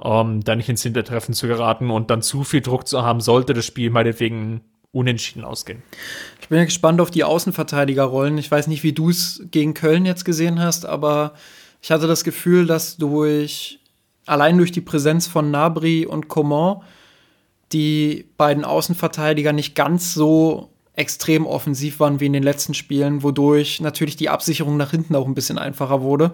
ähm, da nicht ins Hintertreffen zu geraten und dann zu viel Druck zu haben, sollte das Spiel meinetwegen unentschieden ausgehen. Ich bin ja gespannt auf die Außenverteidigerrollen. Ich weiß nicht, wie du es gegen Köln jetzt gesehen hast, aber ich hatte das Gefühl, dass durch allein durch die Präsenz von Nabri und Coman die beiden Außenverteidiger nicht ganz so extrem offensiv waren wie in den letzten Spielen, wodurch natürlich die Absicherung nach hinten auch ein bisschen einfacher wurde.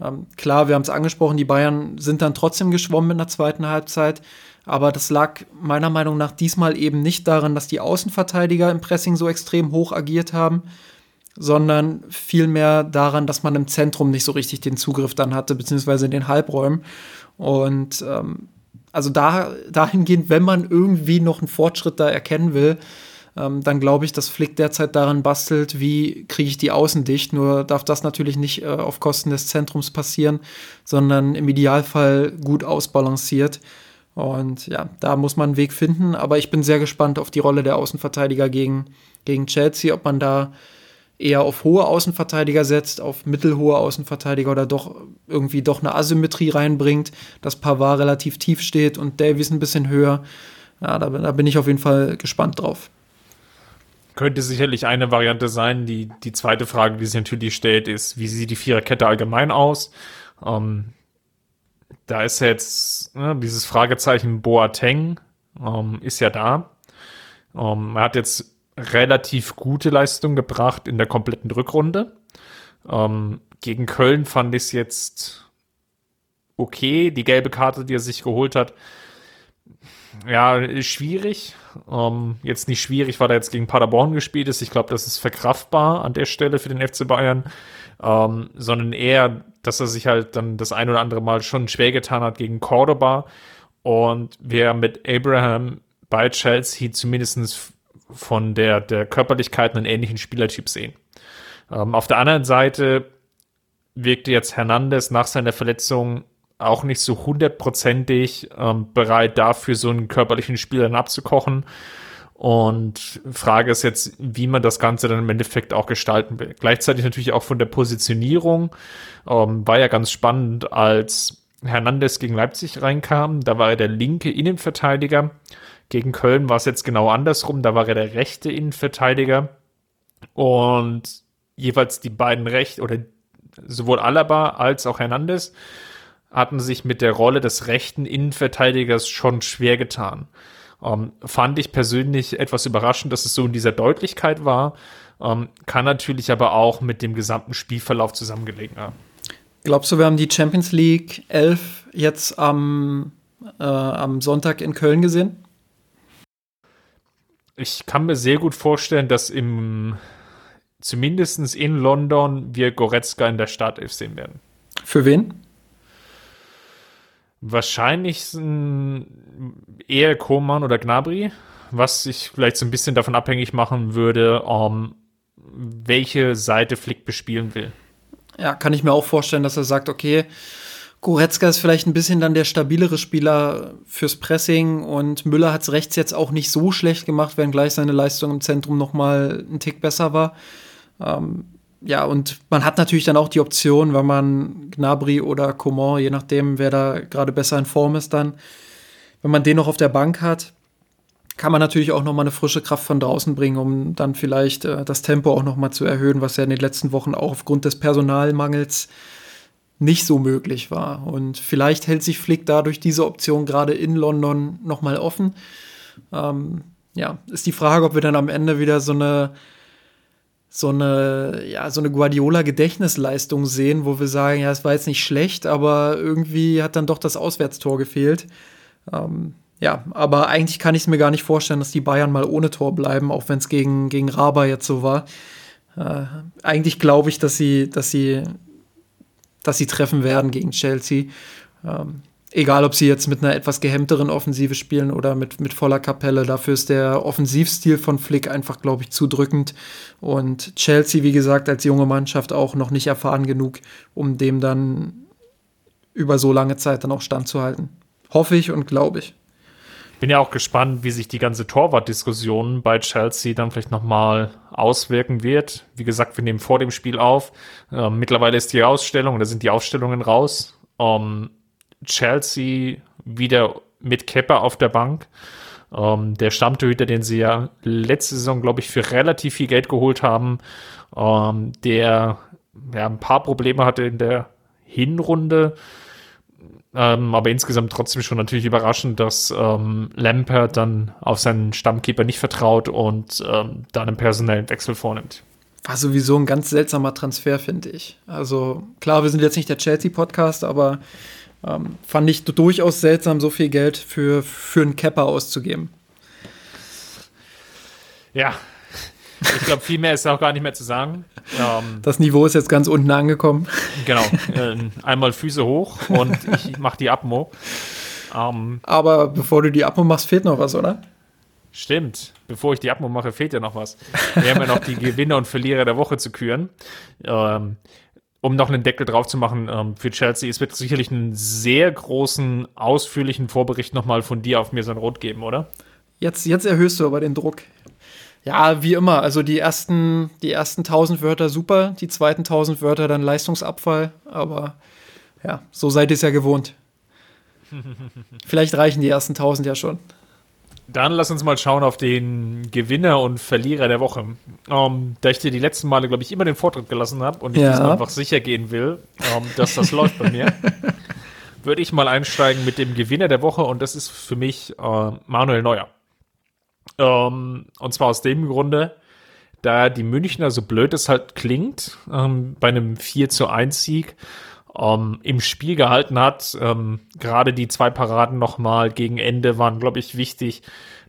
Ähm, klar, wir haben es angesprochen, die Bayern sind dann trotzdem geschwommen in der zweiten Halbzeit. Aber das lag meiner Meinung nach diesmal eben nicht daran, dass die Außenverteidiger im Pressing so extrem hoch agiert haben, sondern vielmehr daran, dass man im Zentrum nicht so richtig den Zugriff dann hatte, beziehungsweise in den Halbräumen. Und ähm, also da, dahingehend, wenn man irgendwie noch einen Fortschritt da erkennen will, ähm, dann glaube ich, dass Flick derzeit daran bastelt, wie kriege ich die Außen dicht. Nur darf das natürlich nicht äh, auf Kosten des Zentrums passieren, sondern im Idealfall gut ausbalanciert. Und ja, da muss man einen Weg finden. Aber ich bin sehr gespannt auf die Rolle der Außenverteidiger gegen, gegen Chelsea, ob man da eher auf hohe Außenverteidiger setzt, auf mittelhohe Außenverteidiger oder doch irgendwie doch eine Asymmetrie reinbringt, dass Pavard relativ tief steht und Davies ein bisschen höher. Ja, da, da bin ich auf jeden Fall gespannt drauf. Könnte sicherlich eine Variante sein. Die, die zweite Frage, die sich natürlich stellt, ist, wie sieht die Viererkette allgemein aus? Ähm, da ist jetzt ne, dieses Fragezeichen Boateng ähm, ist ja da. Ähm, er hat jetzt relativ gute Leistung gebracht in der kompletten Rückrunde. Ähm, gegen Köln fand ich es jetzt okay. Die gelbe Karte, die er sich geholt hat, ja, schwierig. Ähm, jetzt nicht schwierig, weil er jetzt gegen Paderborn gespielt ist. Ich glaube, das ist verkraftbar an der Stelle für den FC Bayern. Ähm, sondern eher, dass er sich halt dann das ein oder andere Mal schon schwer getan hat gegen Cordoba. Und wir mit Abraham bei Chelsea zumindest von der, der Körperlichkeit einen ähnlichen Spielertyp sehen. Ähm, auf der anderen Seite wirkte jetzt Hernandez nach seiner Verletzung auch nicht so hundertprozentig ähm, bereit dafür, so einen körperlichen Spiel dann abzukochen. Und Frage ist jetzt, wie man das Ganze dann im Endeffekt auch gestalten will. Gleichzeitig natürlich auch von der Positionierung. Ähm, war ja ganz spannend, als Hernandez gegen Leipzig reinkam. Da war er der linke Innenverteidiger. Gegen Köln war es jetzt genau andersrum. Da war er der rechte Innenverteidiger. Und jeweils die beiden Recht oder sowohl Alaba als auch Hernandez hatten sich mit der Rolle des rechten Innenverteidigers schon schwer getan. Ähm, fand ich persönlich etwas überraschend, dass es so in dieser Deutlichkeit war. Ähm, kann natürlich aber auch mit dem gesamten Spielverlauf zusammengelegen haben. Glaubst du, wir haben die Champions League 11 jetzt am, äh, am Sonntag in Köln gesehen? Ich kann mir sehr gut vorstellen, dass im zumindest in London wir Goretzka in der Startelf sehen werden. Für wen? Wahrscheinlich eher Koman oder Gnabry, was ich vielleicht so ein bisschen davon abhängig machen würde, um, welche Seite Flick bespielen will. Ja, kann ich mir auch vorstellen, dass er sagt, okay, Goretzka ist vielleicht ein bisschen dann der stabilere Spieler fürs Pressing und Müller hat es rechts jetzt auch nicht so schlecht gemacht, wenngleich seine Leistung im Zentrum noch mal einen Tick besser war. Ähm, ja, und man hat natürlich dann auch die Option, wenn man Gnabry oder Coman, je nachdem, wer da gerade besser in Form ist, dann, wenn man den noch auf der Bank hat, kann man natürlich auch noch mal eine frische Kraft von draußen bringen, um dann vielleicht äh, das Tempo auch noch mal zu erhöhen, was ja in den letzten Wochen auch aufgrund des Personalmangels nicht so möglich war. Und vielleicht hält sich Flick dadurch diese Option gerade in London noch mal offen. Ähm, ja, ist die Frage, ob wir dann am Ende wieder so eine so eine, ja, so eine Guardiola-Gedächtnisleistung sehen, wo wir sagen, ja, es war jetzt nicht schlecht, aber irgendwie hat dann doch das Auswärtstor gefehlt. Ähm, ja, aber eigentlich kann ich es mir gar nicht vorstellen, dass die Bayern mal ohne Tor bleiben, auch wenn es gegen, gegen Raba jetzt so war. Äh, eigentlich glaube ich, dass sie, dass sie, dass sie treffen werden gegen Chelsea. Ähm, egal, ob sie jetzt mit einer etwas gehemmteren Offensive spielen oder mit, mit voller Kapelle. Dafür ist der Offensivstil von Flick einfach, glaube ich, zu drückend. Und Chelsea, wie gesagt, als junge Mannschaft auch noch nicht erfahren genug, um dem dann über so lange Zeit dann auch standzuhalten. Hoffe ich und glaube ich bin ja auch gespannt, wie sich die ganze Torwart-Diskussion bei Chelsea dann vielleicht nochmal auswirken wird. Wie gesagt, wir nehmen vor dem Spiel auf. Ähm, mittlerweile ist die Ausstellung, da sind die Aufstellungen raus. Ähm, Chelsea wieder mit Kepper auf der Bank. Ähm, der Stammtorhüter, den sie ja letzte Saison, glaube ich, für relativ viel Geld geholt haben, ähm, der ja, ein paar Probleme hatte in der Hinrunde. Ähm, aber insgesamt trotzdem schon natürlich überraschend, dass ähm, Lampert dann auf seinen Stammkeeper nicht vertraut und ähm, da einen personellen Wechsel vornimmt. War sowieso ein ganz seltsamer Transfer, finde ich. Also klar, wir sind jetzt nicht der Chelsea-Podcast, aber ähm, fand ich durchaus seltsam, so viel Geld für, für einen Capper auszugeben. Ja, ich glaube, viel mehr ist auch gar nicht mehr zu sagen. Ähm, das Niveau ist jetzt ganz unten angekommen. Genau. Äh, einmal Füße hoch und ich mache die Abmo. Ähm, Aber bevor du die Abmo machst, fehlt noch was, oder? Stimmt. Bevor ich die Abmo mache, fehlt ja noch was. Wir haben ja noch die Gewinner und Verlierer der Woche zu küren. Ähm, um noch einen Deckel drauf zu machen ähm, für Chelsea, es wird sicherlich einen sehr großen, ausführlichen Vorbericht nochmal von dir auf mir sein Rot geben, oder? Jetzt, jetzt erhöhst du aber den Druck. Ja, wie immer. Also die ersten, die ersten 1000 Wörter super, die zweiten 1000 Wörter dann Leistungsabfall. Aber ja, so seid ihr es ja gewohnt. Vielleicht reichen die ersten 1000 ja schon. Dann lass uns mal schauen auf den Gewinner und Verlierer der Woche. Um, ähm, da ich dir die letzten Male, glaube ich, immer den Vortritt gelassen habe und ich ja. einfach sicher gehen will, um, ähm, dass das läuft bei mir, würde ich mal einsteigen mit dem Gewinner der Woche und das ist für mich uh, Manuel Neuer. Ähm, und zwar aus dem Grunde, da die Münchner, so blöd es halt klingt, ähm, bei einem 4 zu 1 Sieg ähm, im Spiel gehalten hat. Ähm, gerade die zwei Paraden nochmal gegen Ende waren, glaube ich, wichtig,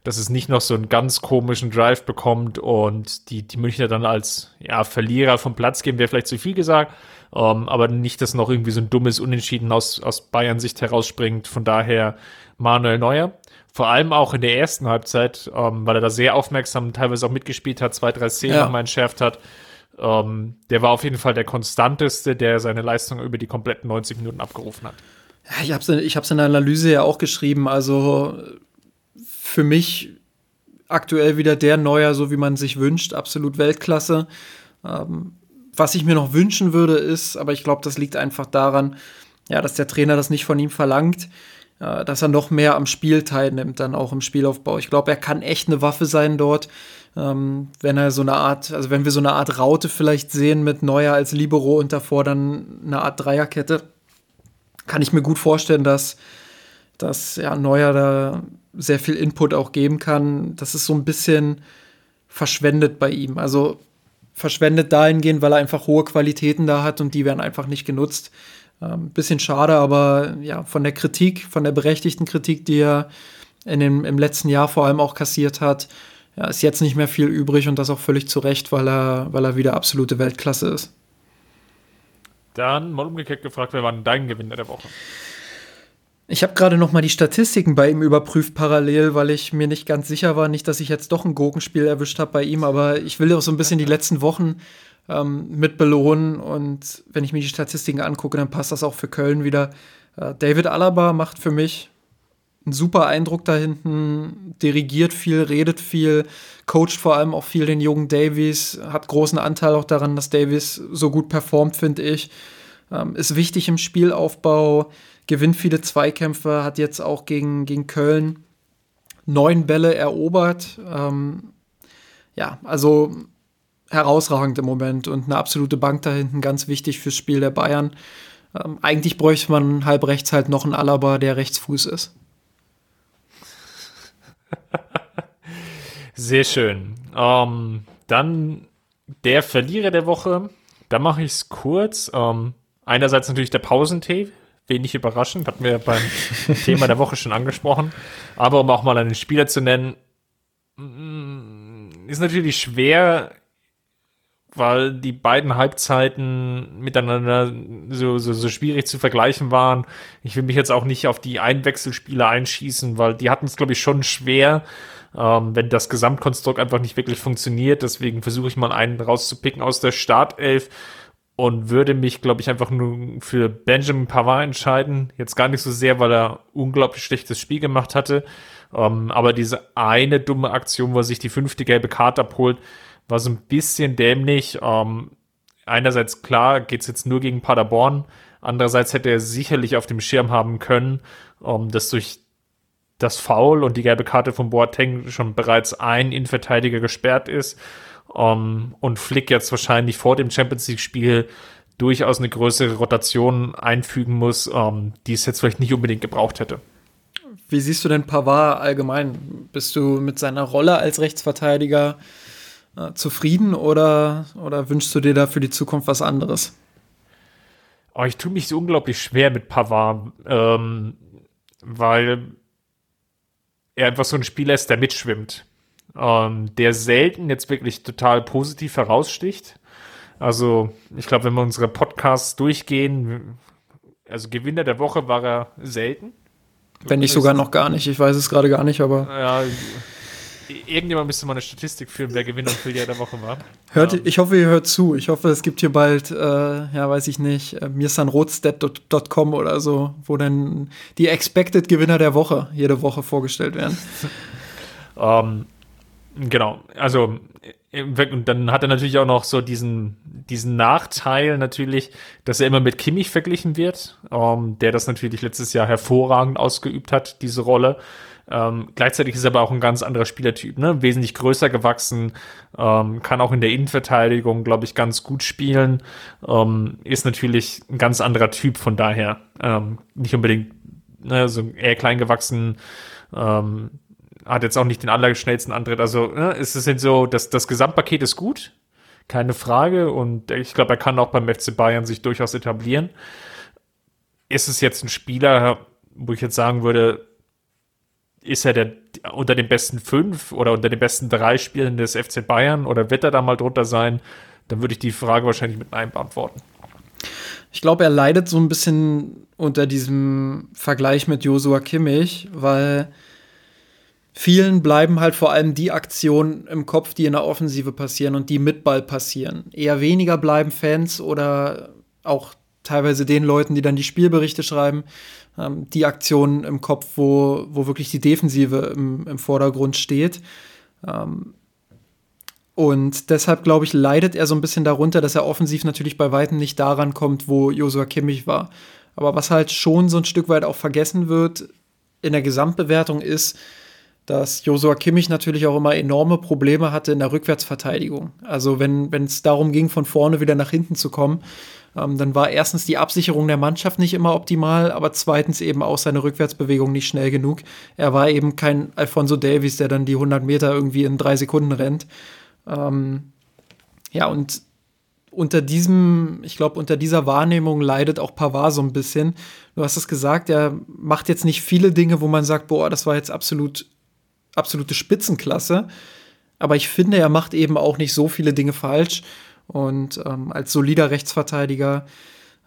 dass es nicht noch so einen ganz komischen Drive bekommt und die, die Münchner dann als ja, Verlierer vom Platz gehen, wäre vielleicht zu viel gesagt. Um, ähm, aber nicht, dass noch irgendwie so ein dummes Unentschieden aus, aus Bayern-Sicht herausspringt. Von daher Manuel Neuer. Vor allem auch in der ersten Halbzeit, ähm, weil er da sehr aufmerksam teilweise auch mitgespielt hat, zwei, drei Szenen ja. nochmal entschärft hat. Ähm, der war auf jeden Fall der konstanteste, der seine Leistung über die kompletten 90 Minuten abgerufen hat. Ja, ich habe es ich hab's in der Analyse ja auch geschrieben. Also für mich aktuell wieder der Neuer, so wie man sich wünscht, absolut Weltklasse. Ähm, was ich mir noch wünschen würde, ist, aber ich glaube, das liegt einfach daran, ja, dass der Trainer das nicht von ihm verlangt dass er noch mehr am Spiel teilnimmt, dann auch im Spielaufbau. Ich glaube, er kann echt eine Waffe sein dort. Ähm, wenn er so eine Art, also wenn wir so eine Art Raute vielleicht sehen mit Neuer als Libero und davor dann eine Art Dreierkette, kann ich mir gut vorstellen, dass, dass ja, Neuer da sehr viel Input auch geben kann. Das ist so ein bisschen verschwendet bei ihm. Also verschwendet dahingehend, weil er einfach hohe Qualitäten da hat und die werden einfach nicht genutzt. Ähm, bisschen schade, aber ja, von der Kritik, von der berechtigten Kritik, die er in dem, im letzten Jahr vor allem auch kassiert hat, ja, ist jetzt nicht mehr viel übrig und das auch völlig zu Recht, weil er, weil er wieder absolute Weltklasse ist. Dann mal umgekehrt gefragt, wer war denn dein Gewinner der Woche? Ich habe gerade noch mal die Statistiken bei ihm überprüft parallel, weil ich mir nicht ganz sicher war, nicht, dass ich jetzt doch ein Gurkenspiel erwischt habe bei ihm, aber ich will auch so ein bisschen die letzten Wochen ähm, mit belohnen. Und wenn ich mir die Statistiken angucke, dann passt das auch für Köln wieder. Äh, David Alaba macht für mich einen super Eindruck da hinten, dirigiert viel, redet viel, coacht vor allem auch viel den jungen Davies, hat großen Anteil auch daran, dass Davies so gut performt, finde ich. Ähm, ist wichtig im Spielaufbau, gewinnt viele Zweikämpfe, hat jetzt auch gegen, gegen Köln neun Bälle erobert. Ähm, ja, also herausragend im Moment und eine absolute Bank da hinten ganz wichtig fürs Spiel der Bayern. Ähm, eigentlich bräuchte man halb rechts halt noch einen Alaba, der Rechtsfuß ist. Sehr schön. Ähm, dann der Verlierer der Woche. Da mache ich es kurz. Ähm, einerseits natürlich der Pausentee. Wenig überraschend, hatten wir beim Thema der Woche schon angesprochen. Aber um auch mal einen Spieler zu nennen, mm, ist natürlich schwer, weil die beiden Halbzeiten miteinander so, so, so schwierig zu vergleichen waren. Ich will mich jetzt auch nicht auf die Einwechselspieler einschießen, weil die hatten es, glaube ich, schon schwer, ähm, wenn das Gesamtkonstrukt einfach nicht wirklich funktioniert. Deswegen versuche ich mal einen rauszupicken aus der Startelf und würde mich, glaube ich, einfach nur für Benjamin Pavard entscheiden. Jetzt gar nicht so sehr, weil er unglaublich schlechtes Spiel gemacht hatte. Ähm, aber diese eine dumme Aktion, wo er sich die fünfte gelbe Karte abholt, war so ein bisschen dämlich. Ähm, einerseits klar, geht's jetzt nur gegen Paderborn. Andererseits hätte er sicherlich auf dem Schirm haben können, ähm, dass durch das Foul und die gelbe Karte von Boateng schon bereits ein Innenverteidiger gesperrt ist. Um, und Flick jetzt wahrscheinlich vor dem Champions League-Spiel durchaus eine größere Rotation einfügen muss, um, die es jetzt vielleicht nicht unbedingt gebraucht hätte. Wie siehst du denn Pavard allgemein? Bist du mit seiner Rolle als Rechtsverteidiger äh, zufrieden oder, oder wünschst du dir da für die Zukunft was anderes? Oh, ich tue mich so unglaublich schwer mit Pavard, ähm, weil er einfach so ein Spieler ist, der mitschwimmt. Ähm, der selten jetzt wirklich total positiv heraussticht. Also, ich glaube, wenn wir unsere Podcasts durchgehen, also Gewinner der Woche war er selten. Wenn nicht sogar noch gar nicht. Ich weiß es gerade gar nicht, aber. Ja, irgendjemand müsste mal eine Statistik führen, wer Gewinner und Verlierer der Woche war. Hört, ja. Ich hoffe, ihr hört zu. Ich hoffe, es gibt hier bald, äh, ja, weiß ich nicht, äh, mirsanrotstat.com oder so, wo dann die Expected Gewinner der Woche jede Woche vorgestellt werden. ähm, genau, also und dann hat er natürlich auch noch so diesen, diesen Nachteil natürlich, dass er immer mit Kimmich verglichen wird, ähm, der das natürlich letztes Jahr hervorragend ausgeübt hat, diese Rolle. Ähm, gleichzeitig ist er aber auch ein ganz anderer Spielertyp, ne? wesentlich größer gewachsen, ähm, kann auch in der Innenverteidigung, glaube ich, ganz gut spielen, ähm, ist natürlich ein ganz anderer Typ von daher. Ähm, nicht unbedingt ne, so eher klein gewachsen, ähm, hat jetzt auch nicht den allerschnellsten Antritt. Also ne, es ist so, dass das Gesamtpaket ist gut, keine Frage. Und ich glaube, er kann auch beim FC Bayern sich durchaus etablieren. Ist es jetzt ein Spieler, wo ich jetzt sagen würde, ist er der, unter den besten fünf oder unter den besten drei Spielen des FC Bayern oder wird er da mal drunter sein? Dann würde ich die Frage wahrscheinlich mit Nein beantworten. Ich glaube, er leidet so ein bisschen unter diesem Vergleich mit Josua Kimmich, weil vielen bleiben halt vor allem die Aktionen im Kopf, die in der Offensive passieren und die mit Ball passieren. Eher weniger bleiben Fans oder auch teilweise den Leuten, die dann die Spielberichte schreiben, ähm, die Aktionen im Kopf, wo, wo wirklich die Defensive im, im Vordergrund steht. Ähm, und deshalb, glaube ich, leidet er so ein bisschen darunter, dass er offensiv natürlich bei Weitem nicht daran kommt, wo Josua Kimmich war. Aber was halt schon so ein Stück weit auch vergessen wird in der Gesamtbewertung ist, dass Josua Kimmich natürlich auch immer enorme Probleme hatte in der Rückwärtsverteidigung. Also wenn es darum ging, von vorne wieder nach hinten zu kommen, ähm, dann war erstens die Absicherung der Mannschaft nicht immer optimal, aber zweitens eben auch seine Rückwärtsbewegung nicht schnell genug. Er war eben kein Alfonso Davies, der dann die 100 Meter irgendwie in drei Sekunden rennt. Ähm, ja, und unter diesem, ich glaube, unter dieser Wahrnehmung leidet auch Pavard so ein bisschen. Du hast es gesagt, er macht jetzt nicht viele Dinge, wo man sagt, boah, das war jetzt absolut absolute Spitzenklasse. Aber ich finde, er macht eben auch nicht so viele Dinge falsch. Und ähm, als solider Rechtsverteidiger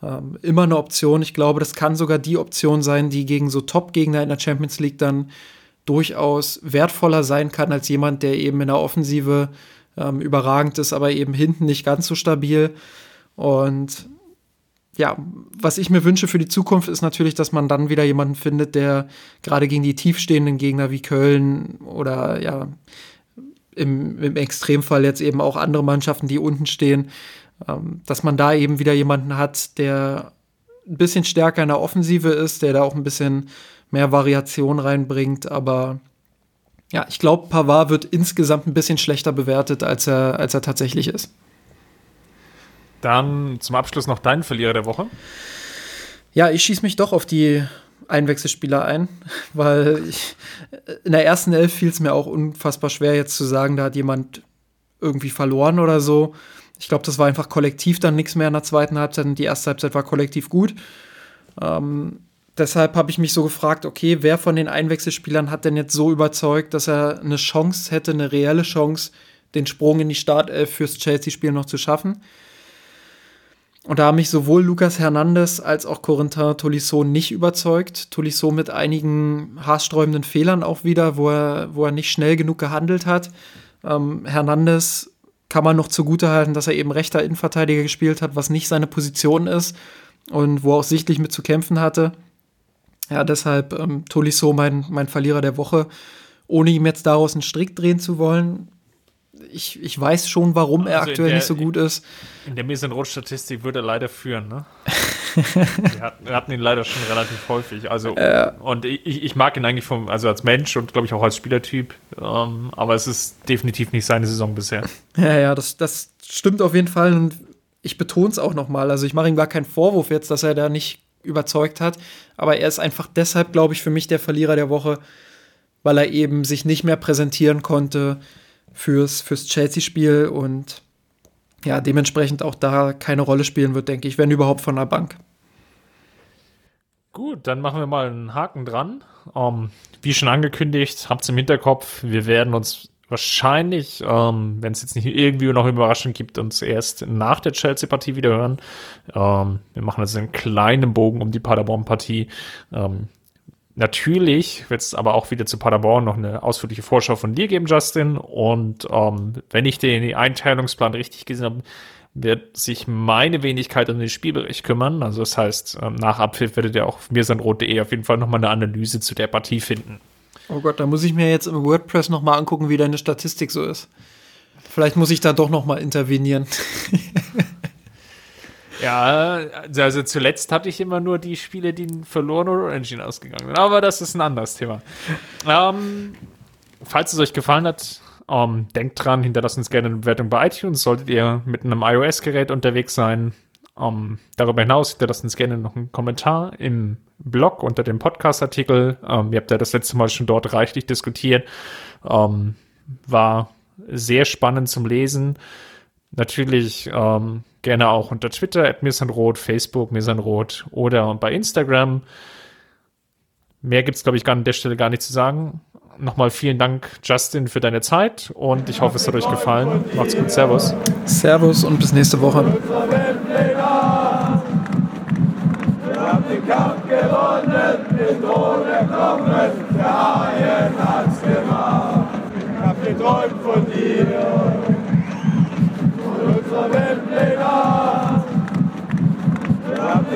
ähm, immer eine Option. Ich glaube, das kann sogar die Option sein, die gegen so Top-Gegner in der Champions League dann durchaus wertvoller sein kann als jemand, der eben in der Offensive ähm, überragend ist, aber eben hinten nicht ganz so stabil. Und ja, was ich mir wünsche für die Zukunft ist natürlich, dass man dann wieder jemanden findet, der gerade gegen die tiefstehenden Gegner wie Köln oder ja, im, im Extremfall jetzt eben auch andere Mannschaften, die unten stehen, ähm, dass man da eben wieder jemanden hat, der ein bisschen stärker in der Offensive ist, der da auch ein bisschen mehr Variation reinbringt, aber ja, ich glaube, Pavard wird insgesamt ein bisschen schlechter bewertet, als er, als er tatsächlich ist. Dann zum Abschluss noch dein Verlierer der Woche. Ja, ich schieße mich doch auf die Einwechselspieler ein, weil ich, in der ersten Elf fiel es mir auch unfassbar schwer, jetzt zu sagen, da hat jemand irgendwie verloren oder so. Ich glaube, das war einfach kollektiv dann nichts mehr in der zweiten Halbzeit und die erste Halbzeit war kollektiv gut. Ähm, deshalb habe ich mich so gefragt, okay, wer von den Einwechselspielern hat denn jetzt so überzeugt, dass er eine Chance hätte, eine reelle Chance, den Sprung in die Startelf fürs Chelsea-Spiel noch zu schaffen? Und da haben mich sowohl Lucas Hernandez als auch Corentin Tolisso nicht überzeugt. Tolisso mit einigen haarsträubenden Fehlern auch wieder, wo er, wo er nicht schnell genug gehandelt hat. Ähm, Hernandez kann man noch zugutehalten, dass er eben rechter Innenverteidiger gespielt hat, was nicht seine Position ist und wo er auch sichtlich mit zu kämpfen hatte. Ja, deshalb ähm, Tolisso mein, mein Verlierer der Woche. Ohne ihm jetzt daraus einen Strick drehen zu wollen, ich, ich weiß schon, warum also er aktuell der, nicht so gut ist. In der Mesenrot-Statistik würde er leider führen, ne? wir, hatten, wir, hatten, ihn leider schon relativ häufig. Also, äh, und ich, ich, mag ihn eigentlich vom, also als Mensch und glaube ich auch als Spielertyp. Ähm, aber es ist definitiv nicht seine Saison bisher. Ja, ja, das, das stimmt auf jeden Fall. Und ich betone es auch nochmal. Also ich mache ihm gar keinen Vorwurf jetzt, dass er da nicht überzeugt hat. Aber er ist einfach deshalb, glaube ich, für mich der Verlierer der Woche, weil er eben sich nicht mehr präsentieren konnte fürs, fürs Chelsea-Spiel und ja, dementsprechend auch da keine Rolle spielen wird, denke ich, wenn überhaupt von der Bank. Gut, dann machen wir mal einen Haken dran. Um, ähm, wie schon angekündigt, habt ihr im Hinterkopf, wir werden uns wahrscheinlich, ähm, wenn es jetzt nicht irgendwie noch Überraschung gibt, uns erst nach der Chelsea-Partie wieder hören. Ähm, wir machen jetzt einen kleinen Bogen um die Paderborn-Partie. Ähm, Natürlich wird es aber auch wieder zu Paderborn noch eine ausführliche Vorschau von dir geben, Justin. Und ähm, wenn ich den Einteilungsplan richtig gesehen habe, wird sich meine Wenigkeit um den Spielbericht kümmern. Also das heißt, ähm, nach Abpfiff werdet ihr auch auf mirsanrot.de auf jeden Fall nochmal eine Analyse zu der Partie finden. Oh Gott, da muss ich mir jetzt im WordPress nochmal angucken, wie deine Statistik so ist. Vielleicht muss ich da doch nochmal intervenieren. Ja, also zuletzt hatte ich immer nur die Spiele, die verloren oder Engine ausgegangen sind. Aber das ist ein anderes Thema. Ähm, falls es euch gefallen hat, ähm, denkt dran, hinterlasst uns gerne eine Bewertung bei iTunes. Solltet ihr mit einem iOS-Gerät unterwegs sein, ähm, darüber hinaus hinterlasst uns gerne noch einen Kommentar im Blog unter dem Podcast-Artikel. Ähm, ihr habt ja das letzte Mal schon dort reichlich diskutiert. Ähm, war sehr spannend zum Lesen. Natürlich gerne auch unter Twitter, at mirsanrot, Facebook, mirsanrot oder bei Instagram. Mehr gibt es, glaube ich, an der Stelle gar nicht zu sagen. Nochmal vielen Dank, Justin, für deine Zeit und ich hoffe, es hat euch gefallen. Macht's gut, Servus. Servus und bis nächste Woche. Wir haben den Kampf gewonnen, den Thron erklommen, der Haien hat's gemacht. Ich hab geträumt von dir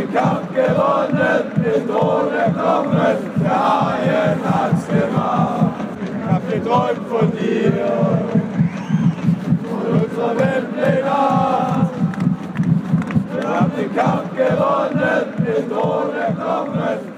den Kampf gewonnen, den Thron erklommen, der Haien hat's gemacht. Ich hab geträumt von dir, von unserer Weltpläne. Wir haben den Kampf gewonnen, den Thron erklommen,